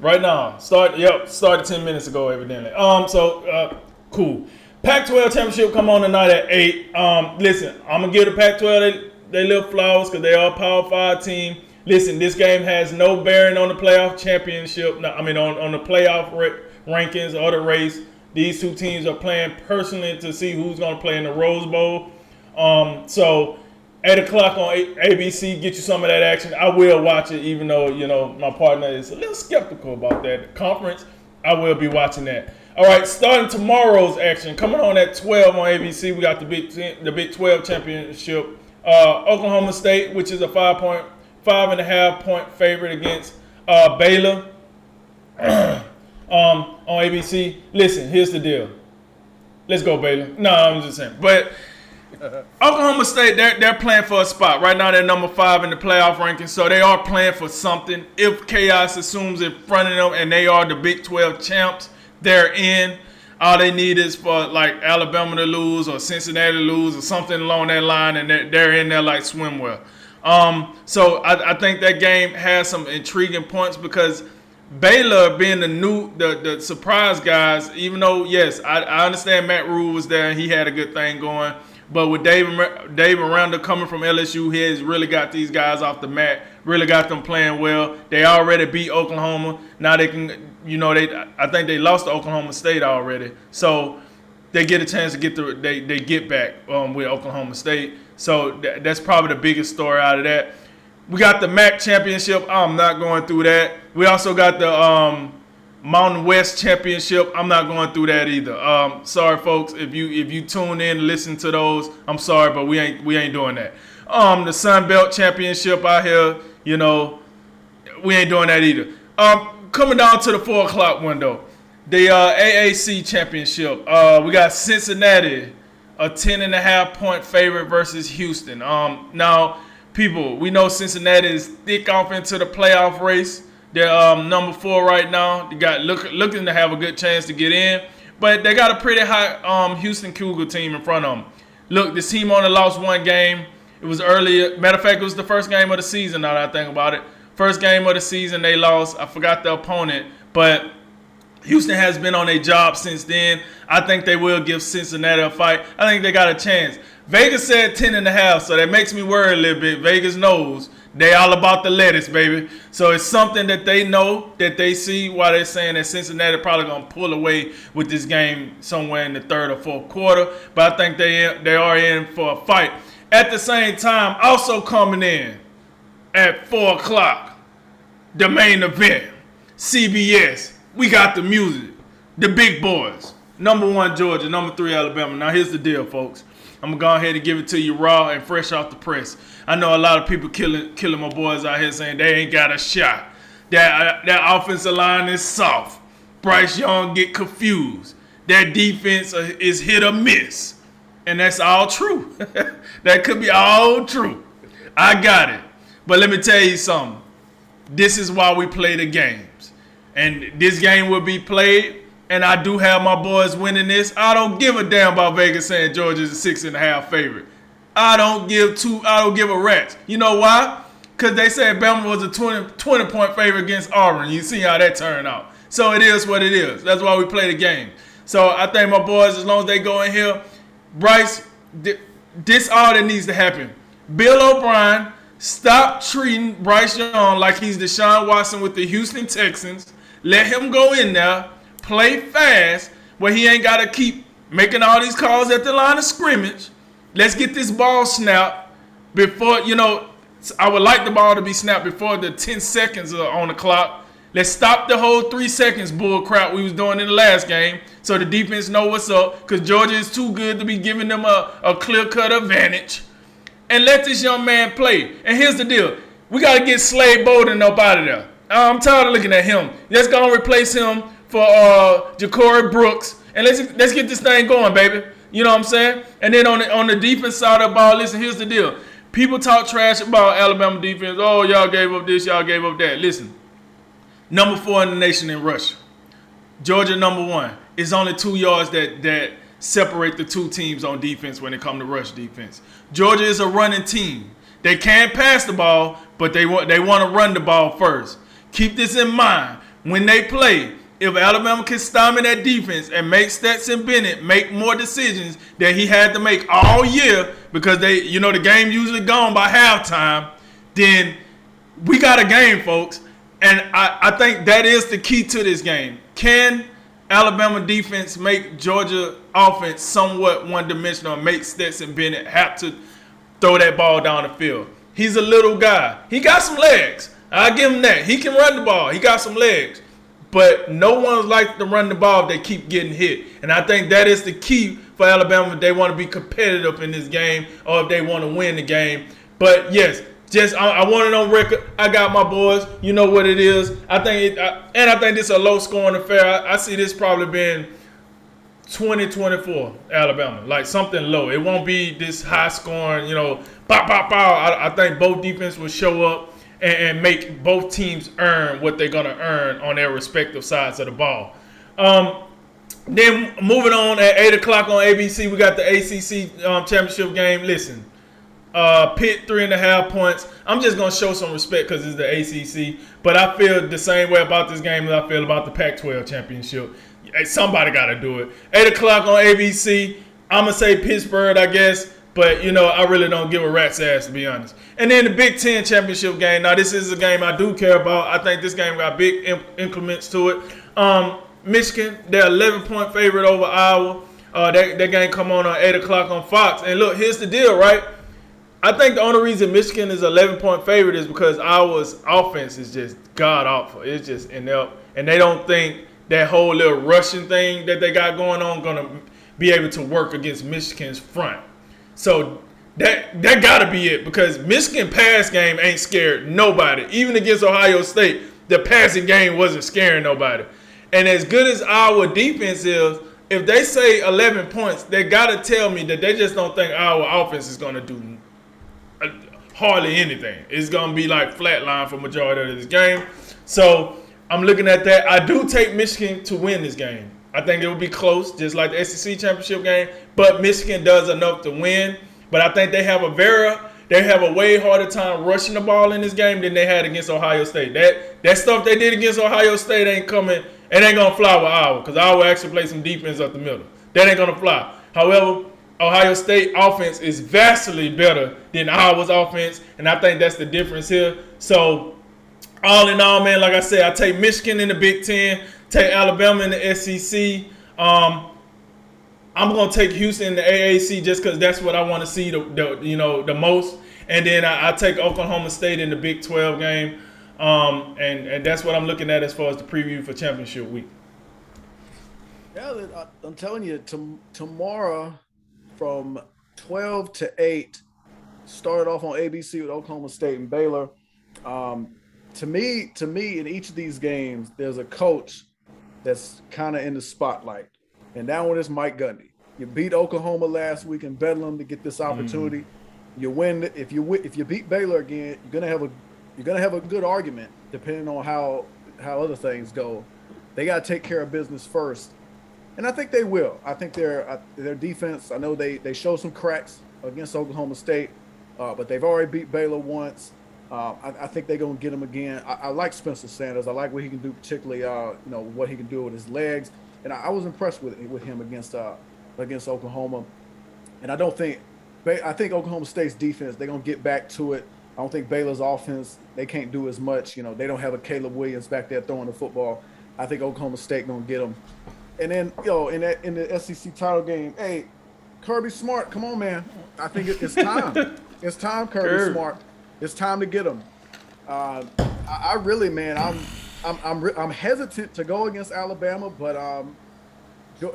Right now. Start yep, started 10 minutes ago evidently. Um so uh cool. Pac-12 championship come on tonight at 8. Um listen, I'm going to give the Pac-12 they, they little flowers cuz they are a Power 5 team. Listen, this game has no bearing on the playoff championship. No, I mean, on, on the playoff rankings or the race. These two teams are playing personally to see who's going to play in the Rose Bowl. Um, so, 8 o'clock on ABC, get you some of that action. I will watch it, even though, you know, my partner is a little skeptical about that. Conference, I will be watching that. All right, starting tomorrow's action, coming on at 12 on ABC, we got the Big, the Big 12 championship uh, Oklahoma State, which is a five point, five and a half point favorite against uh, Baylor um, on ABC. Listen, here's the deal. Let's go, Baylor. No, I'm just saying. But Oklahoma State, they're, they're playing for a spot. Right now, they're number five in the playoff ranking, so they are playing for something. If chaos assumes in front of them and they are the Big 12 champs, they're in. All they need is for like Alabama to lose or Cincinnati to lose or something along that line, and they're, they're in there like swimwear. Um, so I, I think that game has some intriguing points because Baylor being the new the, the surprise guys, even though yes, I, I understand Matt Rhule was there and he had a good thing going. But with Dave Dave Aranda coming from LSU, he has really got these guys off the mat. Really got them playing well. They already beat Oklahoma. Now they can, you know, they I think they lost to Oklahoma State already. So they get a chance to get the they they get back um, with Oklahoma State. So th- that's probably the biggest story out of that. We got the MAC championship. I'm not going through that. We also got the um, Mountain West Championship. I'm not going through that either. Um, sorry, folks. If you if you tune in, listen to those. I'm sorry, but we ain't we ain't doing that. Um, the Sun Belt Championship out here, you know, we ain't doing that either. Um, coming down to the four o'clock window, the uh, AAC Championship. Uh, we got Cincinnati, a ten and a half point favorite versus Houston. Um, now, people, we know Cincinnati is thick off into the playoff race. They're um, number four right now. They got look, looking to have a good chance to get in, but they got a pretty hot um, Houston Cougar team in front of them. Look, this team only lost one game. It was earlier. Matter of fact, it was the first game of the season. Now that I think about it, first game of the season they lost. I forgot the opponent, but Houston has been on a job since then. I think they will give Cincinnati a fight. I think they got a chance. Vegas said 10 and a half, so that makes me worry a little bit. Vegas knows they all about the lettuce, baby. So it's something that they know that they see why they're saying that Cincinnati probably gonna pull away with this game somewhere in the third or fourth quarter. But I think they they are in for a fight. At the same time, also coming in at four o'clock, the main event, CBS. We got the music, the big boys. Number one Georgia, number three Alabama. Now here's the deal, folks. I'm gonna go ahead and give it to you raw and fresh off the press. I know a lot of people killing killing my boys out here saying they ain't got a shot. That uh, that offensive line is soft. Bryce Young get confused. That defense uh, is hit or miss, and that's all true. that could be all true. I got it. But let me tell you something. This is why we play the games, and this game will be played and I do have my boys winning this, I don't give a damn about Vegas saying Georgia's a six and a half favorite. I don't give two, I don't give a rat's. You know why? Because they said Bama was a 20, 20 point favorite against Auburn. You see how that turned out. So it is what it is. That's why we play the game. So I think my boys, as long as they go in here, Bryce, this all that needs to happen. Bill O'Brien, stop treating Bryce Young like he's Deshaun Watson with the Houston Texans. Let him go in there play fast where he ain't got to keep making all these calls at the line of scrimmage. Let's get this ball snapped before, you know, I would like the ball to be snapped before the 10 seconds are on the clock. Let's stop the whole three seconds bull crap we was doing in the last game so the defense know what's up because Georgia is too good to be giving them a, a clear-cut advantage. And let this young man play. And here's the deal. We got to get Slade Bolden up out of there. I'm tired of looking at him. Let's go and replace him for uh JaCorey Brooks, and let's let's get this thing going, baby. You know what I'm saying? And then on the on the defense side of the ball, listen, here's the deal. People talk trash about Alabama defense. Oh, y'all gave up this, y'all gave up that. Listen, number four in the nation in rush. Georgia number one. It's only two yards that that separate the two teams on defense when it comes to rush defense. Georgia is a running team. They can't pass the ball, but they want they want to run the ball first. Keep this in mind when they play if Alabama can stymie that defense and make Stetson Bennett make more decisions that he had to make all year because they, you know, the game usually gone by halftime, then we got a game, folks. And I, I think that is the key to this game. Can Alabama defense make Georgia offense somewhat one dimensional and make Stetson Bennett have to throw that ball down the field? He's a little guy. He got some legs. I give him that. He can run the ball. He got some legs but no one's like to run the ball if they keep getting hit. And I think that is the key for Alabama if they want to be competitive in this game or if they want to win the game. But yes, just I, I want it on record. I got my boys. You know what it is. I think it, I, and I think this is a low scoring affair. I, I see this probably being 2024 Alabama, like something low. It won't be this high scoring, you know, pop, pop, pop. I, I think both defense will show up and, and, make both teams earn what they're going to earn on their respective sides of the ball. Um, then moving on at 8 o'clock on ABC, we got the ACC um, championship game. Listen, uh, Pitt three and a half points. I'm just gonna show some respect because it's the ACC. But I feel the same way about this game as I feel about the Pac-12 championship. Hey, somebody got to do it. Eight o'clock on ABC. I'm gonna say Pittsburgh, I guess. But you know, I really don't give a rat's ass to be honest. And then the Big Ten championship game. Now, this is a game I do care about. I think this game got big increments to it. Um, Michigan, they're 11 point favorite over Iowa. Uh, that, that game come on at 8 o'clock on Fox. And look, here's the deal, right? I think the only reason Michigan is 11 point favorite is because Iowa's offense is just god awful. It's just inept. And they don't think that whole little Russian thing that they got going on going to be able to work against Michigan's front. So that that got to be it because Michigan pass game ain't scared nobody. Even against Ohio State, the passing game wasn't scaring nobody. And as good as our defense is, if they say 11 points, they got to tell me that they just don't think our offense is to do uh, hardly anything. It's to be like flatline for majority of this game. So I'm looking at that. I do take Michigan to win this game. I think it will be close, just like the SEC championship game. But Michigan does enough to win. But I think they have a Vera. they have a way harder time rushing the ball in this game than they had against Ohio State. That that stuff they did against Ohio State ain't coming it ain't gonna fly with Iowa because Iowa actually play some defense up the middle. That ain't gonna fly. However, Ohio State offense is vastly better than Iowa's offense, and I think that's the difference here. So, all in all, man, like I said, I take Michigan in the Big Ten, take Alabama in the SEC. Um, I'm gonna take Houston in the AAC just because that's what I want to see the, the, you know the most, and then I, I take Oklahoma State in the Big 12 game. Um, and, and that's what I'm looking at as far as the preview for championship week. Yeah, I'm telling you, tomorrow from 12 to 8, started off on ABC with Oklahoma State and Baylor. Um, to me, to me, in each of these games, there's a coach that's kind of in the spotlight, and that one is Mike Gundy. You beat Oklahoma last week in Bedlam to get this opportunity. Mm. You win if you if you beat Baylor again, you're gonna have a you're gonna have a good argument depending on how how other things go. They got to take care of business first, and I think they will. I think their uh, their defense. I know they they show some cracks against Oklahoma State, uh, but they've already beat Baylor once. Uh, I, I, think they're gonna get him again. I, I, like Spencer Sanders. I like what he can do, particularly uh, you know what he can do with his legs, and I, I was impressed with with him against uh, against Oklahoma. And I don't think I think Oklahoma State's defense they're gonna get back to it. I don't think Baylor's offense they can't do as much. You know, they don't have a Caleb Williams back there throwing the football. I think Oklahoma State gonna get them. And then, yo, in that in the SEC title game, hey, Kirby Smart, come on, man. I think it, it's time. it's time, Kirby Smart. It's time to get them. Uh, I, I, really, man, I'm I'm I'm I'm hesitant to go against Alabama, but um,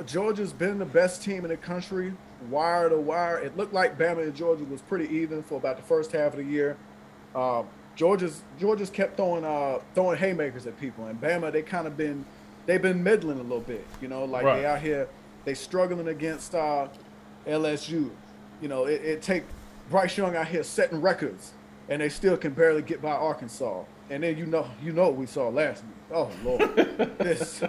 Georgia's been the best team in the country, wire to wire. It looked like Bama and Georgia was pretty even for about the first half of the year. Uh, Georgia's Georgia's kept throwing uh, throwing haymakers at people, and Bama they kind of been they've been middling a little bit. You know, like right. they out here they struggling against uh, LSU. You know, it, it take Bryce Young out here setting records, and they still can barely get by Arkansas. And then you know you know what we saw last week. Oh Lord, this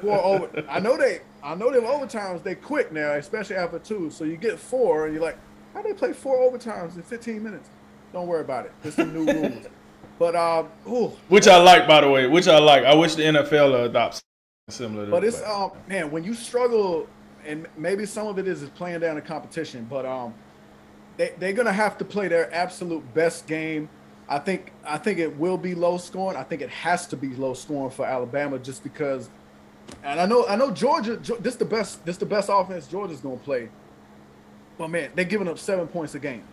four over. I know they I know them overtimes they quick now, especially after two. So you get four, and you're like, how do they play four overtimes in 15 minutes? Don't worry about it. It's the new rules. But um, ooh, which I like, by the way. Which I like. I wish the NFL adopts similar. but it's um, man, when you struggle, and maybe some of it is playing down the competition, but um, they they're gonna have to play their absolute best game. I think I think it will be low scoring. I think it has to be low scoring for Alabama just because. And I know I know Georgia. This the best. This the best offense Georgia's gonna play. But man, they're giving up seven points a game.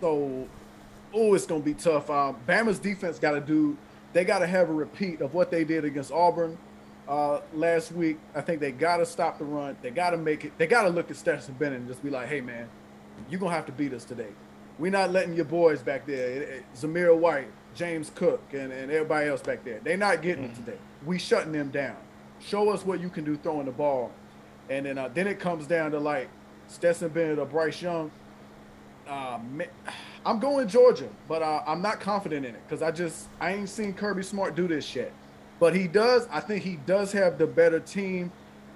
So oh, it's gonna be tough. Um, Bama's defense got to do. They got to have a repeat of what they did against Auburn, uh, last week. I think they got to stop the run. They got to make it. They got to look at Stetson Bennett and just be like, "Hey, man, you're gonna have to beat us today. We're not letting your boys back there, Zamir White, James Cook, and, and everybody else back there. They're not getting mm. it today. We shutting them down. Show us what you can do throwing the ball, and then uh, then it comes down to like Stetson Bennett or Bryce Young. Uh, I'm going Georgia, but uh, I'm not confident in it because I just I ain't seen Kirby Smart do this yet. But he does. I think he does have the better team.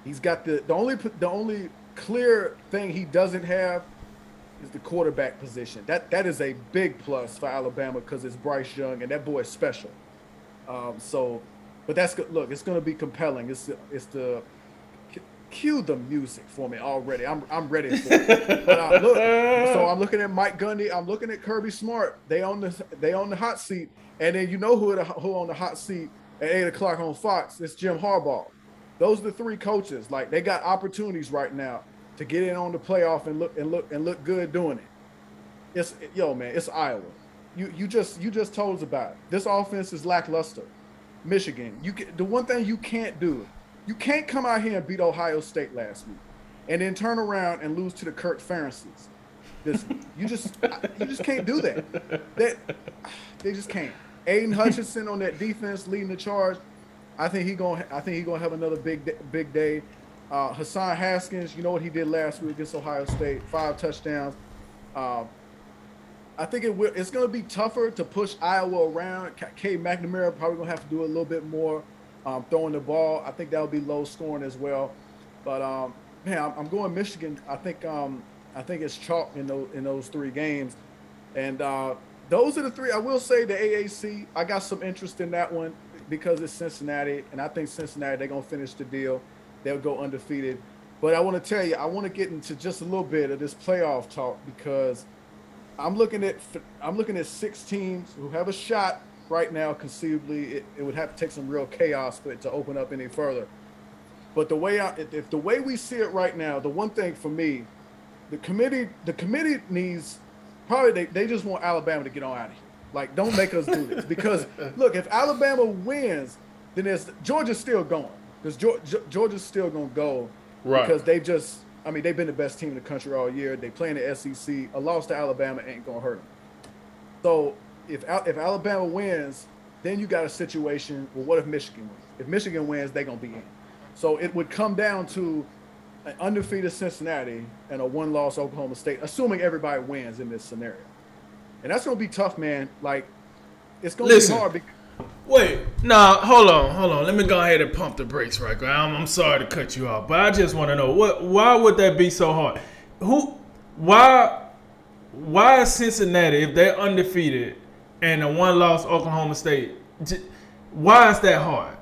He's got the the only the only clear thing he doesn't have is the quarterback position. That that is a big plus for Alabama because it's Bryce Young and that boy is special. Um, so, but that's good. Look, it's going to be compelling. It's it's the cue the music for me already. I'm I'm ready for it. look, so I'm looking at Mike Gundy. I'm looking at Kirby Smart. They on the they on the hot seat, and then you know who who on the hot seat at eight o'clock on Fox. It's Jim Harbaugh. Those are the three coaches. Like they got opportunities right now to get in on the playoff and look and look and look good doing it. It's yo man, it's Iowa. You you just you just told us about it. This offense is lackluster. Michigan, you can, the one thing you can't do, you can't come out here and beat Ohio State last week, and then turn around and lose to the Kirk Ferentzes. This you just you just can't do that. That they just can't. Aidan Hutchinson on that defense leading the charge. I think he going I think he gonna have another big big day. Uh, Hassan Haskins, you know what he did last week against Ohio State, five touchdowns. Uh, I think it will, it's going to be tougher to push Iowa around. K. McNamara probably going to have to do a little bit more um, throwing the ball. I think that'll be low scoring as well. But um, man, I'm, I'm, going Michigan. I think um, I think it's chalk in those in those three games, and uh, those are the three. I will say the AAC. I got some interest in that one because it's Cincinnati, and I think Cincinnati they're gonna finish the deal they'll go undefeated. But I want to tell you, I want to get into just a little bit of this playoff talk because I'm looking at I'm looking at six teams who have a shot right now. Conceivably, it, it would have to take some real chaos for it to open up any further. But the way I, if the way we see it right now, the one thing for me, the committee the committee needs probably they, they just want Alabama to get on out of here. Like, don't make us do this because look, if Alabama wins, then there's Georgia's still going because Georgia's still gonna go right. because they've just I mean they've been the best team in the country all year. They play in the SEC. A loss to Alabama ain't gonna hurt them. So if if Alabama wins, then you got a situation. Well, what if Michigan wins? If Michigan wins, they're gonna be in. So it would come down to an undefeated Cincinnati and a one-loss Oklahoma State, assuming everybody wins in this scenario. And that's gonna be tough, man. Like it's gonna Listen, be hard. Because, Wait, nah, hold on, hold on. Let me go ahead and pump the brakes right. I'm, I'm sorry to cut you off, but I just want to know what why would that be so hard? Who why why is Cincinnati if they're undefeated and a one loss Oklahoma State why is that hard?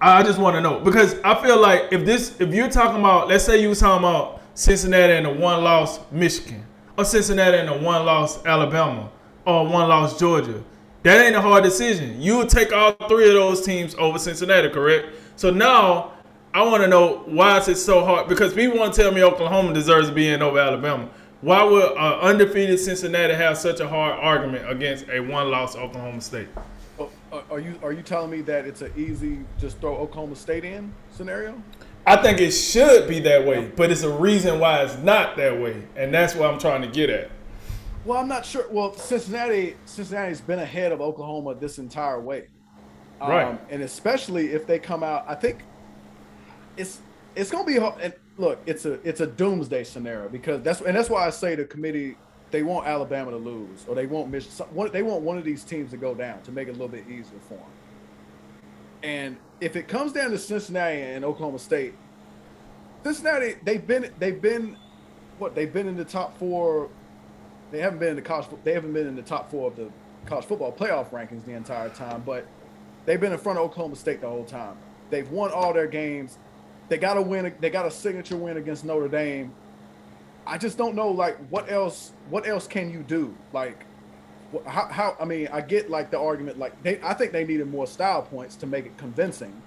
I just want to know because I feel like if this if you're talking about let's say you were talking about Cincinnati and a one loss Michigan or Cincinnati and a one loss Alabama or one loss Georgia that ain't a hard decision. You would take all three of those teams over Cincinnati, correct? So now I want to know why is it so hard? Because people want to tell me Oklahoma deserves to be in over Alabama. Why would uh, undefeated Cincinnati have such a hard argument against a one-loss Oklahoma State? Oh, are you are you telling me that it's an easy just throw Oklahoma State in scenario? I think it should be that way, but it's a reason why it's not that way, and that's what I'm trying to get at. Well, I'm not sure. Well, Cincinnati, Cincinnati's been ahead of Oklahoma this entire way, um, right? And especially if they come out, I think it's it's gonna be. And look, it's a it's a doomsday scenario because that's and that's why I say the committee they want Alabama to lose or they want Michigan. They want one of these teams to go down to make it a little bit easier for them. And if it comes down to Cincinnati and Oklahoma State, Cincinnati they've been they've been what they've been in the top four they haven't been in the college. They haven't been in the top four of the college football playoff rankings the entire time, but they've been in front of Oklahoma State the whole time. They've won all their games. They got a win. They got a signature win against Notre Dame. I just don't know, like, what else? What else can you do? Like, how? how I mean, I get like the argument. Like, they, I think they needed more style points to make it convincing.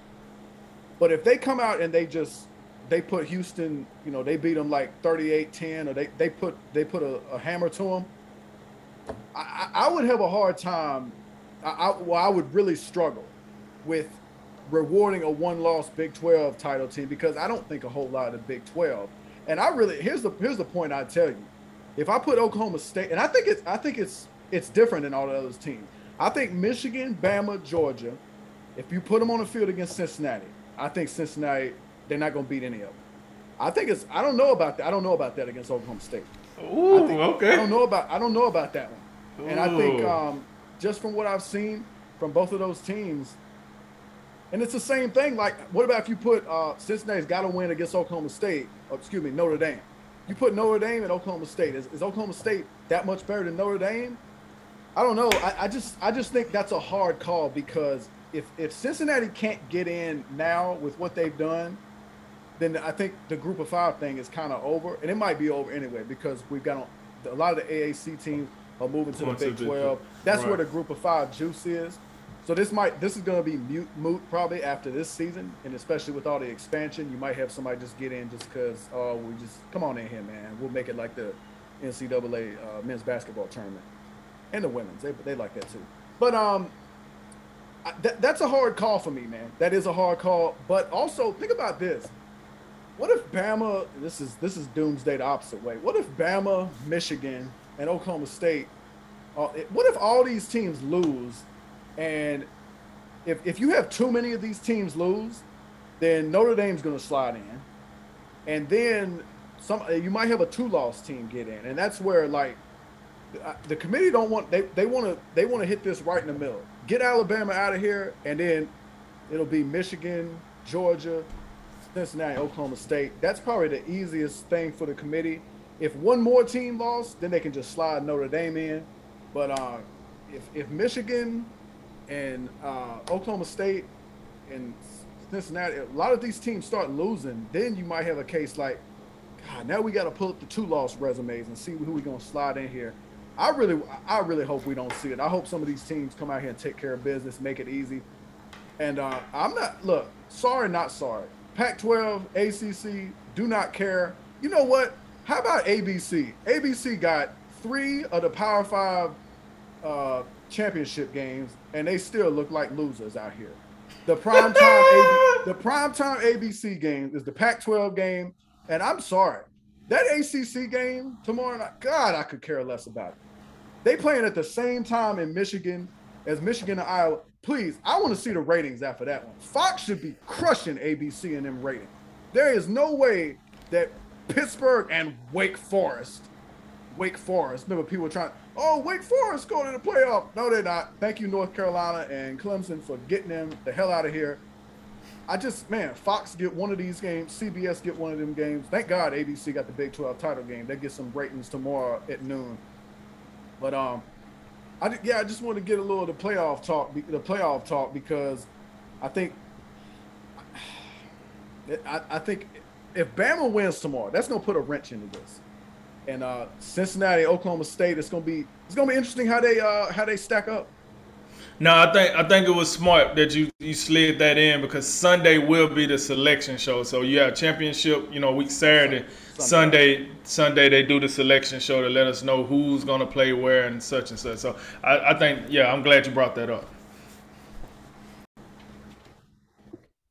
But if they come out and they just they put Houston, you know, they beat them like 38-10 or they, they put they put a, a hammer to them. I, I, would have a hard time. I, I, well, I would really struggle with rewarding a one-loss Big 12 title team because I don't think a whole lot of the Big 12. And I really here's the here's the point I tell you. If I put Oklahoma State, and I think it's I think it's it's different than all the other teams. I think Michigan, Bama, Georgia, if you put them on the field against Cincinnati, I think Cincinnati they're not going to beat any of them. I think it's I don't know about that. I don't know about that against Oklahoma State. Ooh, I think, okay. I don't know about I don't know about that one. And I think um, just from what I've seen from both of those teams, and it's the same thing. Like, what about if you put uh, Cincinnati's got to win against Oklahoma State? Or, excuse me, Notre Dame. You put Notre Dame and Oklahoma State. Is, is Oklahoma State that much better than Notre Dame? I don't know. I, I just I just think that's a hard call because if if Cincinnati can't get in now with what they've done, then I think the group of five thing is kind of over, and it might be over anyway because we've got a lot of the AAC teams are moving to the Big 12. 12. That's where the group of five juice is. So this might this is going to be mute moot probably after this season, and especially with all the expansion, you might have somebody just get in just because oh we just come on in here, man. We'll make it like the NCAA uh, men's basketball tournament and the women's. They they like that too. But um, I, that, that's a hard call for me, man. That is a hard call. But also think about this. What if Bama? This is this is doomsday the opposite way. What if Bama, Michigan, and Oklahoma State? Uh, what if all these teams lose, and if if you have too many of these teams lose, then Notre Dame's going to slide in, and then some you might have a two-loss team get in, and that's where like uh, the committee don't want they they want to they want to hit this right in the middle. Get Alabama out of here, and then it'll be Michigan, Georgia, Cincinnati, Oklahoma State. That's probably the easiest thing for the committee. If one more team lost, then they can just slide Notre Dame in. But uh, if if Michigan and uh, Oklahoma State and Cincinnati, a lot of these teams start losing, then you might have a case like, God, now we got to pull up the two loss resumes and see who we gonna slide in here. I really, I really hope we don't see it. I hope some of these teams come out here and take care of business, make it easy. And uh, I'm not look sorry, not sorry. Pac-12, ACC, do not care. You know what? How about ABC? ABC got three of the Power Five uh, championship games, and they still look like losers out here. The prime time, AB, the prime time ABC game is the Pac-12 game, and I'm sorry, that ACC game tomorrow night. God, I could care less about it. They playing at the same time in Michigan as Michigan and Iowa. Please, I want to see the ratings after that one. Fox should be crushing ABC and them ratings. There is no way that Pittsburgh and Wake Forest, Wake Forest. Remember, people were trying. Oh, Wake Forest going to the playoff. No, they're not. Thank you, North Carolina and Clemson, for getting them the hell out of here. I just, man, Fox get one of these games. CBS get one of them games. Thank God ABC got the Big 12 title game. They get some ratings tomorrow at noon. But um, I yeah, I just want to get a little of the playoff talk, the playoff talk because I think I, I think if Bama wins tomorrow, that's gonna put a wrench into this. And uh, Cincinnati, Oklahoma State, it's gonna be it's gonna be interesting how they uh how they stack up. No, I think I think it was smart that you you slid that in because Sunday will be the selection show. So you have championship, you know, week Saturday, Sunday, Sunday they do the selection show to let us know who's gonna play where and such and such. So I, I think yeah, I'm glad you brought that up.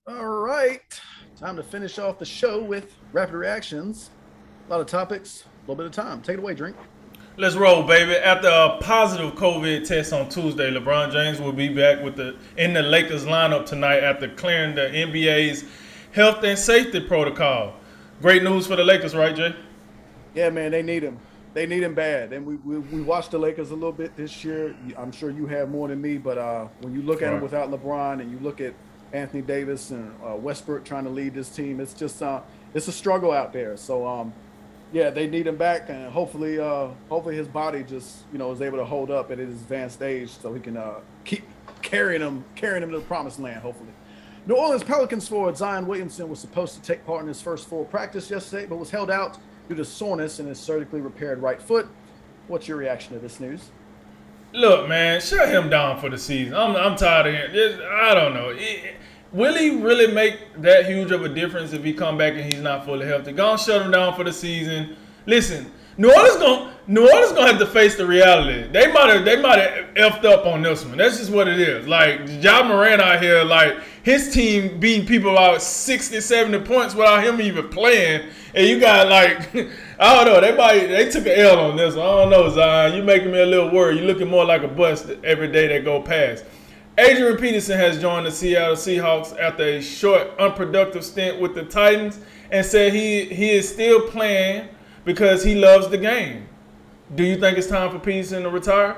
All right, time to finish off the show with rapid reactions. A lot of topics, a little bit of time. Take it away, drink. Let's roll, baby. After a positive COVID test on Tuesday, LeBron James will be back with the in the Lakers lineup tonight after clearing the NBA's health and safety protocol. Great news for the Lakers, right, Jay? Yeah, man, they need him. They need him bad. And we, we, we watched the Lakers a little bit this year. I'm sure you have more than me, but uh, when you look at Right. him without LeBron and you look at Anthony Davis and uh, Westbrook trying to lead this team, it's just uh, it's a struggle out there. So um, yeah, they need him back, and hopefully uh, hopefully his body just you know is able to hold up at his advanced age, so he can uh, keep carrying him carrying him to the promised land. Hopefully. New Orleans Pelicans forward Zion Williamson was supposed to take part in his first full practice yesterday, but was held out due to soreness in his surgically repaired right foot. What's your reaction to this news? Look, man, shut him down for the season. I'm, I'm tired of him. I don't know. It- will he really make that huge of a difference if he come back and he's not fully healthy? Go and shut him down for the season. Listen, New Orleans gonna New Orleans gonna have to face the reality. They might have they might have effed up on this one. That's just what it is. Like Ja Morant out here, like his team beating people out 60, 70 points without him even playing. And you got like I don't know, they might they took an L on this one. I don't know, Zion. You making me a little worried. You looking more like a bust every day that go past. Adrian Peterson has joined the Seattle Seahawks after a short, unproductive stint with the Titans and said he he is still playing because he loves the game. Do you think it's time for Peterson to retire?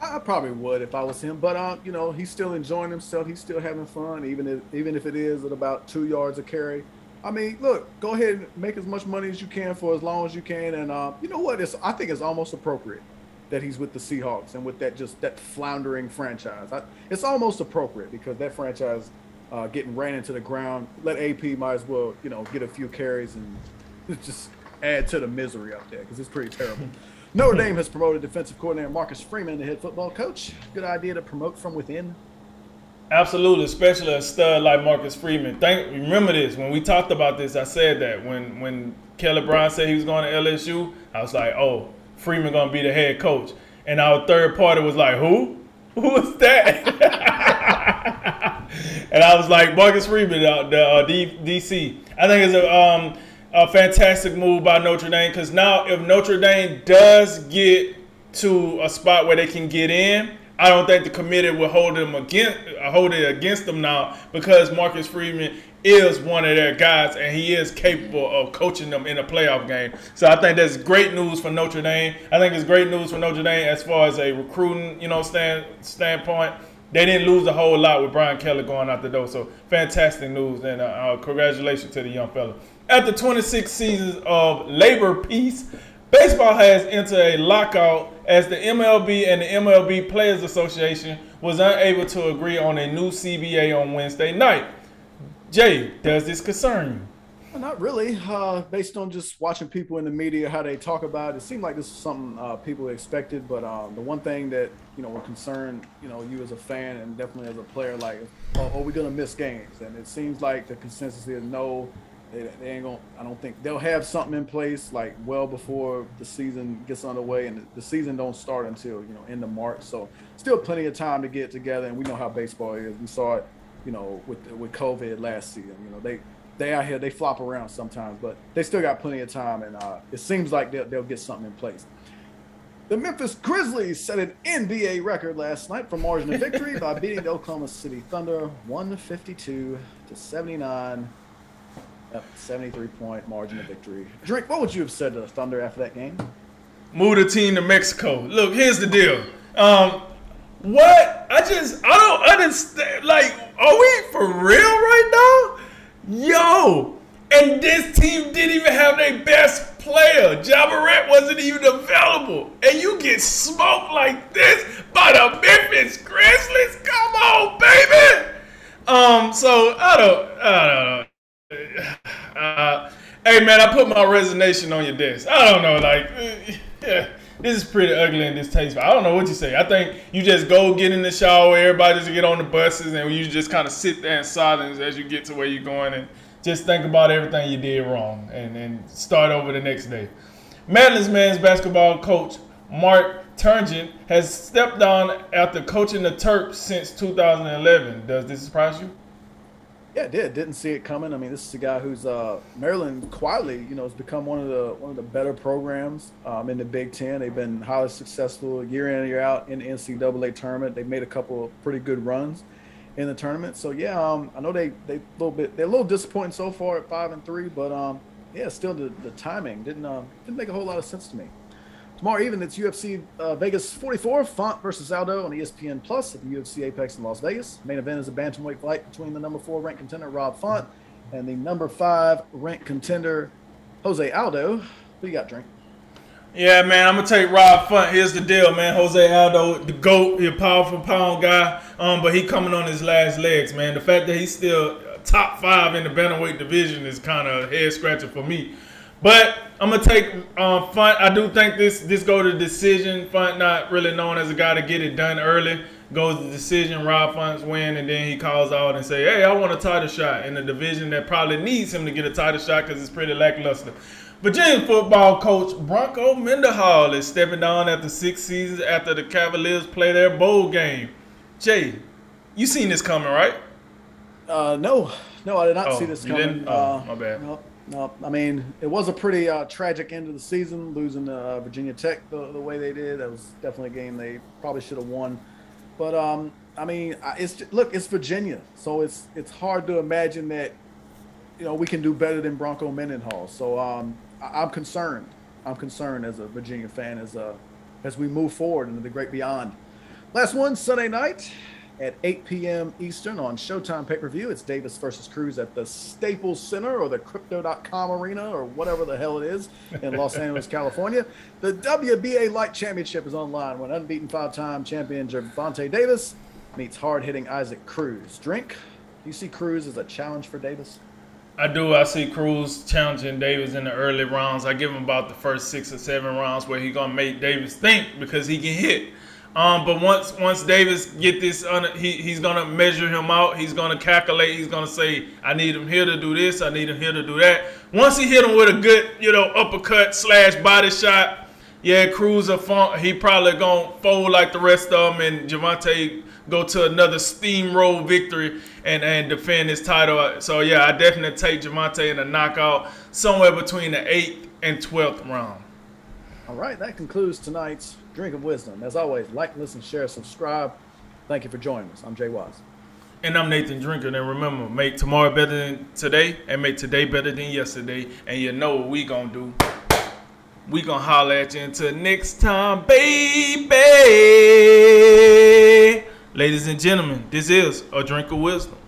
I probably would if I was him, but uh, you know, he's still enjoying himself. He's still having fun, even if even if it is at about two yards a carry. I mean, look, go ahead and make as much money as you can for as long as you can, and uh, you know what? It's I think it's almost appropriate that he's with the Seahawks and with that just that floundering franchise. I, it's almost appropriate because that franchise uh, getting ran into the ground. Let AP might as well, you know, get a few carries and just add to the misery up there because it's pretty terrible. Notre Dame has promoted defensive coordinator Marcus Freeman to head football coach. Good idea to promote from within. Absolutely, especially a stud like Marcus Freeman. Think remember this when we talked about this. I said that when when Kelly Brown said he was going to LSU, I was like, oh, Freeman gonna be the head coach. And our third party was like, who? Who is that? and I was like, Marcus Freeman, uh, the uh, D- DC. I think it's a um, a fantastic move by Notre Dame because now if Notre Dame does get to a spot where they can get in, I don't think the committee will hold them against hold it against them now because Marcus Freeman is one of their guys and he is capable of coaching them in a playoff game. So I think that's great news for Notre Dame. I think it's great news for Notre Dame as far as a recruiting, you know, stand standpoint. They didn't lose a whole lot with Brian Kelly going out the door. So fantastic news and uh, uh, congratulations to the young fella. After 26 seasons of labor peace, baseball has entered a lockout as the MLB and the MLB Players Association was unable to agree on a new CBA on Wednesday night. Jay, does this concern you? Not really. Uh, based on just watching people in the media, how they talk about it, it seemed like this was something uh, people expected. But um, the one thing that you know would concern you know you as a fan and definitely as a player, like, oh, are we gonna miss games? And it seems like the consensus is no. They, they ain't gonna. I don't think they'll have something in place like well before the season gets underway, and the, season don't start until you know end of March. So still plenty of time to get together, and we know how baseball is. We saw it, you know, with with COVID last season. You know, they they out here they flop around sometimes, but they still got plenty of time, and uh, it seems like they'll, they'll get something in place. The Memphis Grizzlies set an NBA record last night for margin of victory by beating the Oklahoma City Thunder 152 to 79. Yep, 73 point margin of victory. Drake, what would you have said to the Thunder after that game? Move the team to Mexico. Look, here's the deal. Um, what? I just, I don't understand. Like, are we for real right now? Yo, and this team didn't even have their best player. Ja Morant wasn't even available. And you get smoked like this by the Memphis Grizzlies? Come on, baby. Um, so I don't, I don't know. Uh, hey man, I put my resignation on your desk. I don't know, like, yeah, this is pretty ugly and distasteful. I don't know what you say. I think you just go get in the shower, everybody just get on the buses, and you just kind of sit there in silence as you get to where you're going, and just think about everything you did wrong, and then start over the next day. Maryland men's basketball coach Mark Turgeon has stepped down after coaching the Terps since 2011. Does this surprise you? Yeah, it did. Didn't see it coming. I mean, this is a guy who's uh, Maryland quietly, you know, has become one of the one of the better programs um, in the Big Ten. They've been highly successful year in and year out in the NCAA tournament. They've made a couple of pretty good runs in the tournament. So yeah, um, I know they they a little bit they're a little disappointing so far at five and three, but um, yeah, still the, the timing didn't uh, didn't make a whole lot of sense to me. Tomorrow evening, it's UFC uh, Vegas 44, Font versus Aldo on ESPN Plus at the UFC Apex in Las Vegas. Main event is a bantamweight fight between the number four ranked contender Rob Font and the number five ranked contender Jose Aldo. Who you got, Drink? Yeah, man, I'm gonna take Rob Font. Here's the deal, man. Jose Aldo, the GOAT, he a powerful pound guy, um, but he coming on his last legs, man. The fact that he's still top five in the bantamweight division is kind of head scratcher for me. But I'm gonna take um, Font. I do think this this go to decision. Font not really known as a guy to get it done early. Goes to decision. Rob Font's win, and then he calls out and say, "Hey, I want a title shot in the division that probably needs him to get a title shot because it's pretty lackluster." Virginia football coach Bronco Mendenhall is stepping down after six seasons after the Cavaliers play their bowl game. Jay, you seen this coming, right? Uh, no, no, I did not Oh, see this you coming. didn't? Oh, uh, my bad. No, no, I mean, it was a pretty uh, tragic end of the season, losing uh, Virginia Tech the, the way they did. That was definitely a game they probably should have won. But um, I mean, it's look, it's Virginia, so it's it's hard to imagine that you know we can do better than Bronco Mendenhall. So um, I, I'm concerned. I'm concerned as a Virginia fan as uh, as we move forward into the great beyond. Last one Sunday night at 8 p.m. Eastern on Showtime pay per view. It's Davis versus Cruz at the Staples Center or the Crypto.com Arena or whatever the hell it is in Los Angeles, California. The WBA Light Championship is online when unbeaten five time champion Gervonta Davis meets hard hitting Isaac Cruz. Drink, you see Cruz as a challenge for Davis? I do. I see Cruz challenging Davis in the early rounds. I give him about the first six or seven rounds where he gonna make Davis think because he can hit. Um, but once once Davis get this, on, he he's gonna measure him out. He's gonna calculate. He's gonna say, I need him here to do this. I need him here to do that. Once he hit him with a good, you know, uppercut slash body shot, yeah, Cruz a fun, he probably gonna fold like the rest of them, and Gervonta go to another steamroll victory and and defend his title. So yeah, I definitely take Gervonta in a knockout somewhere between the eighth and twelfth round. All right, that concludes tonight's Drink of Wisdom. As always, like, listen, share, subscribe. Thank you for joining us. I'm Jay Wise. And I'm Nathan Drinker. And remember, make tomorrow better than today, and make today better than yesterday. And you know what we gonna do? We gonna holler at you until next time, baby. Ladies and gentlemen, this is a drink of wisdom.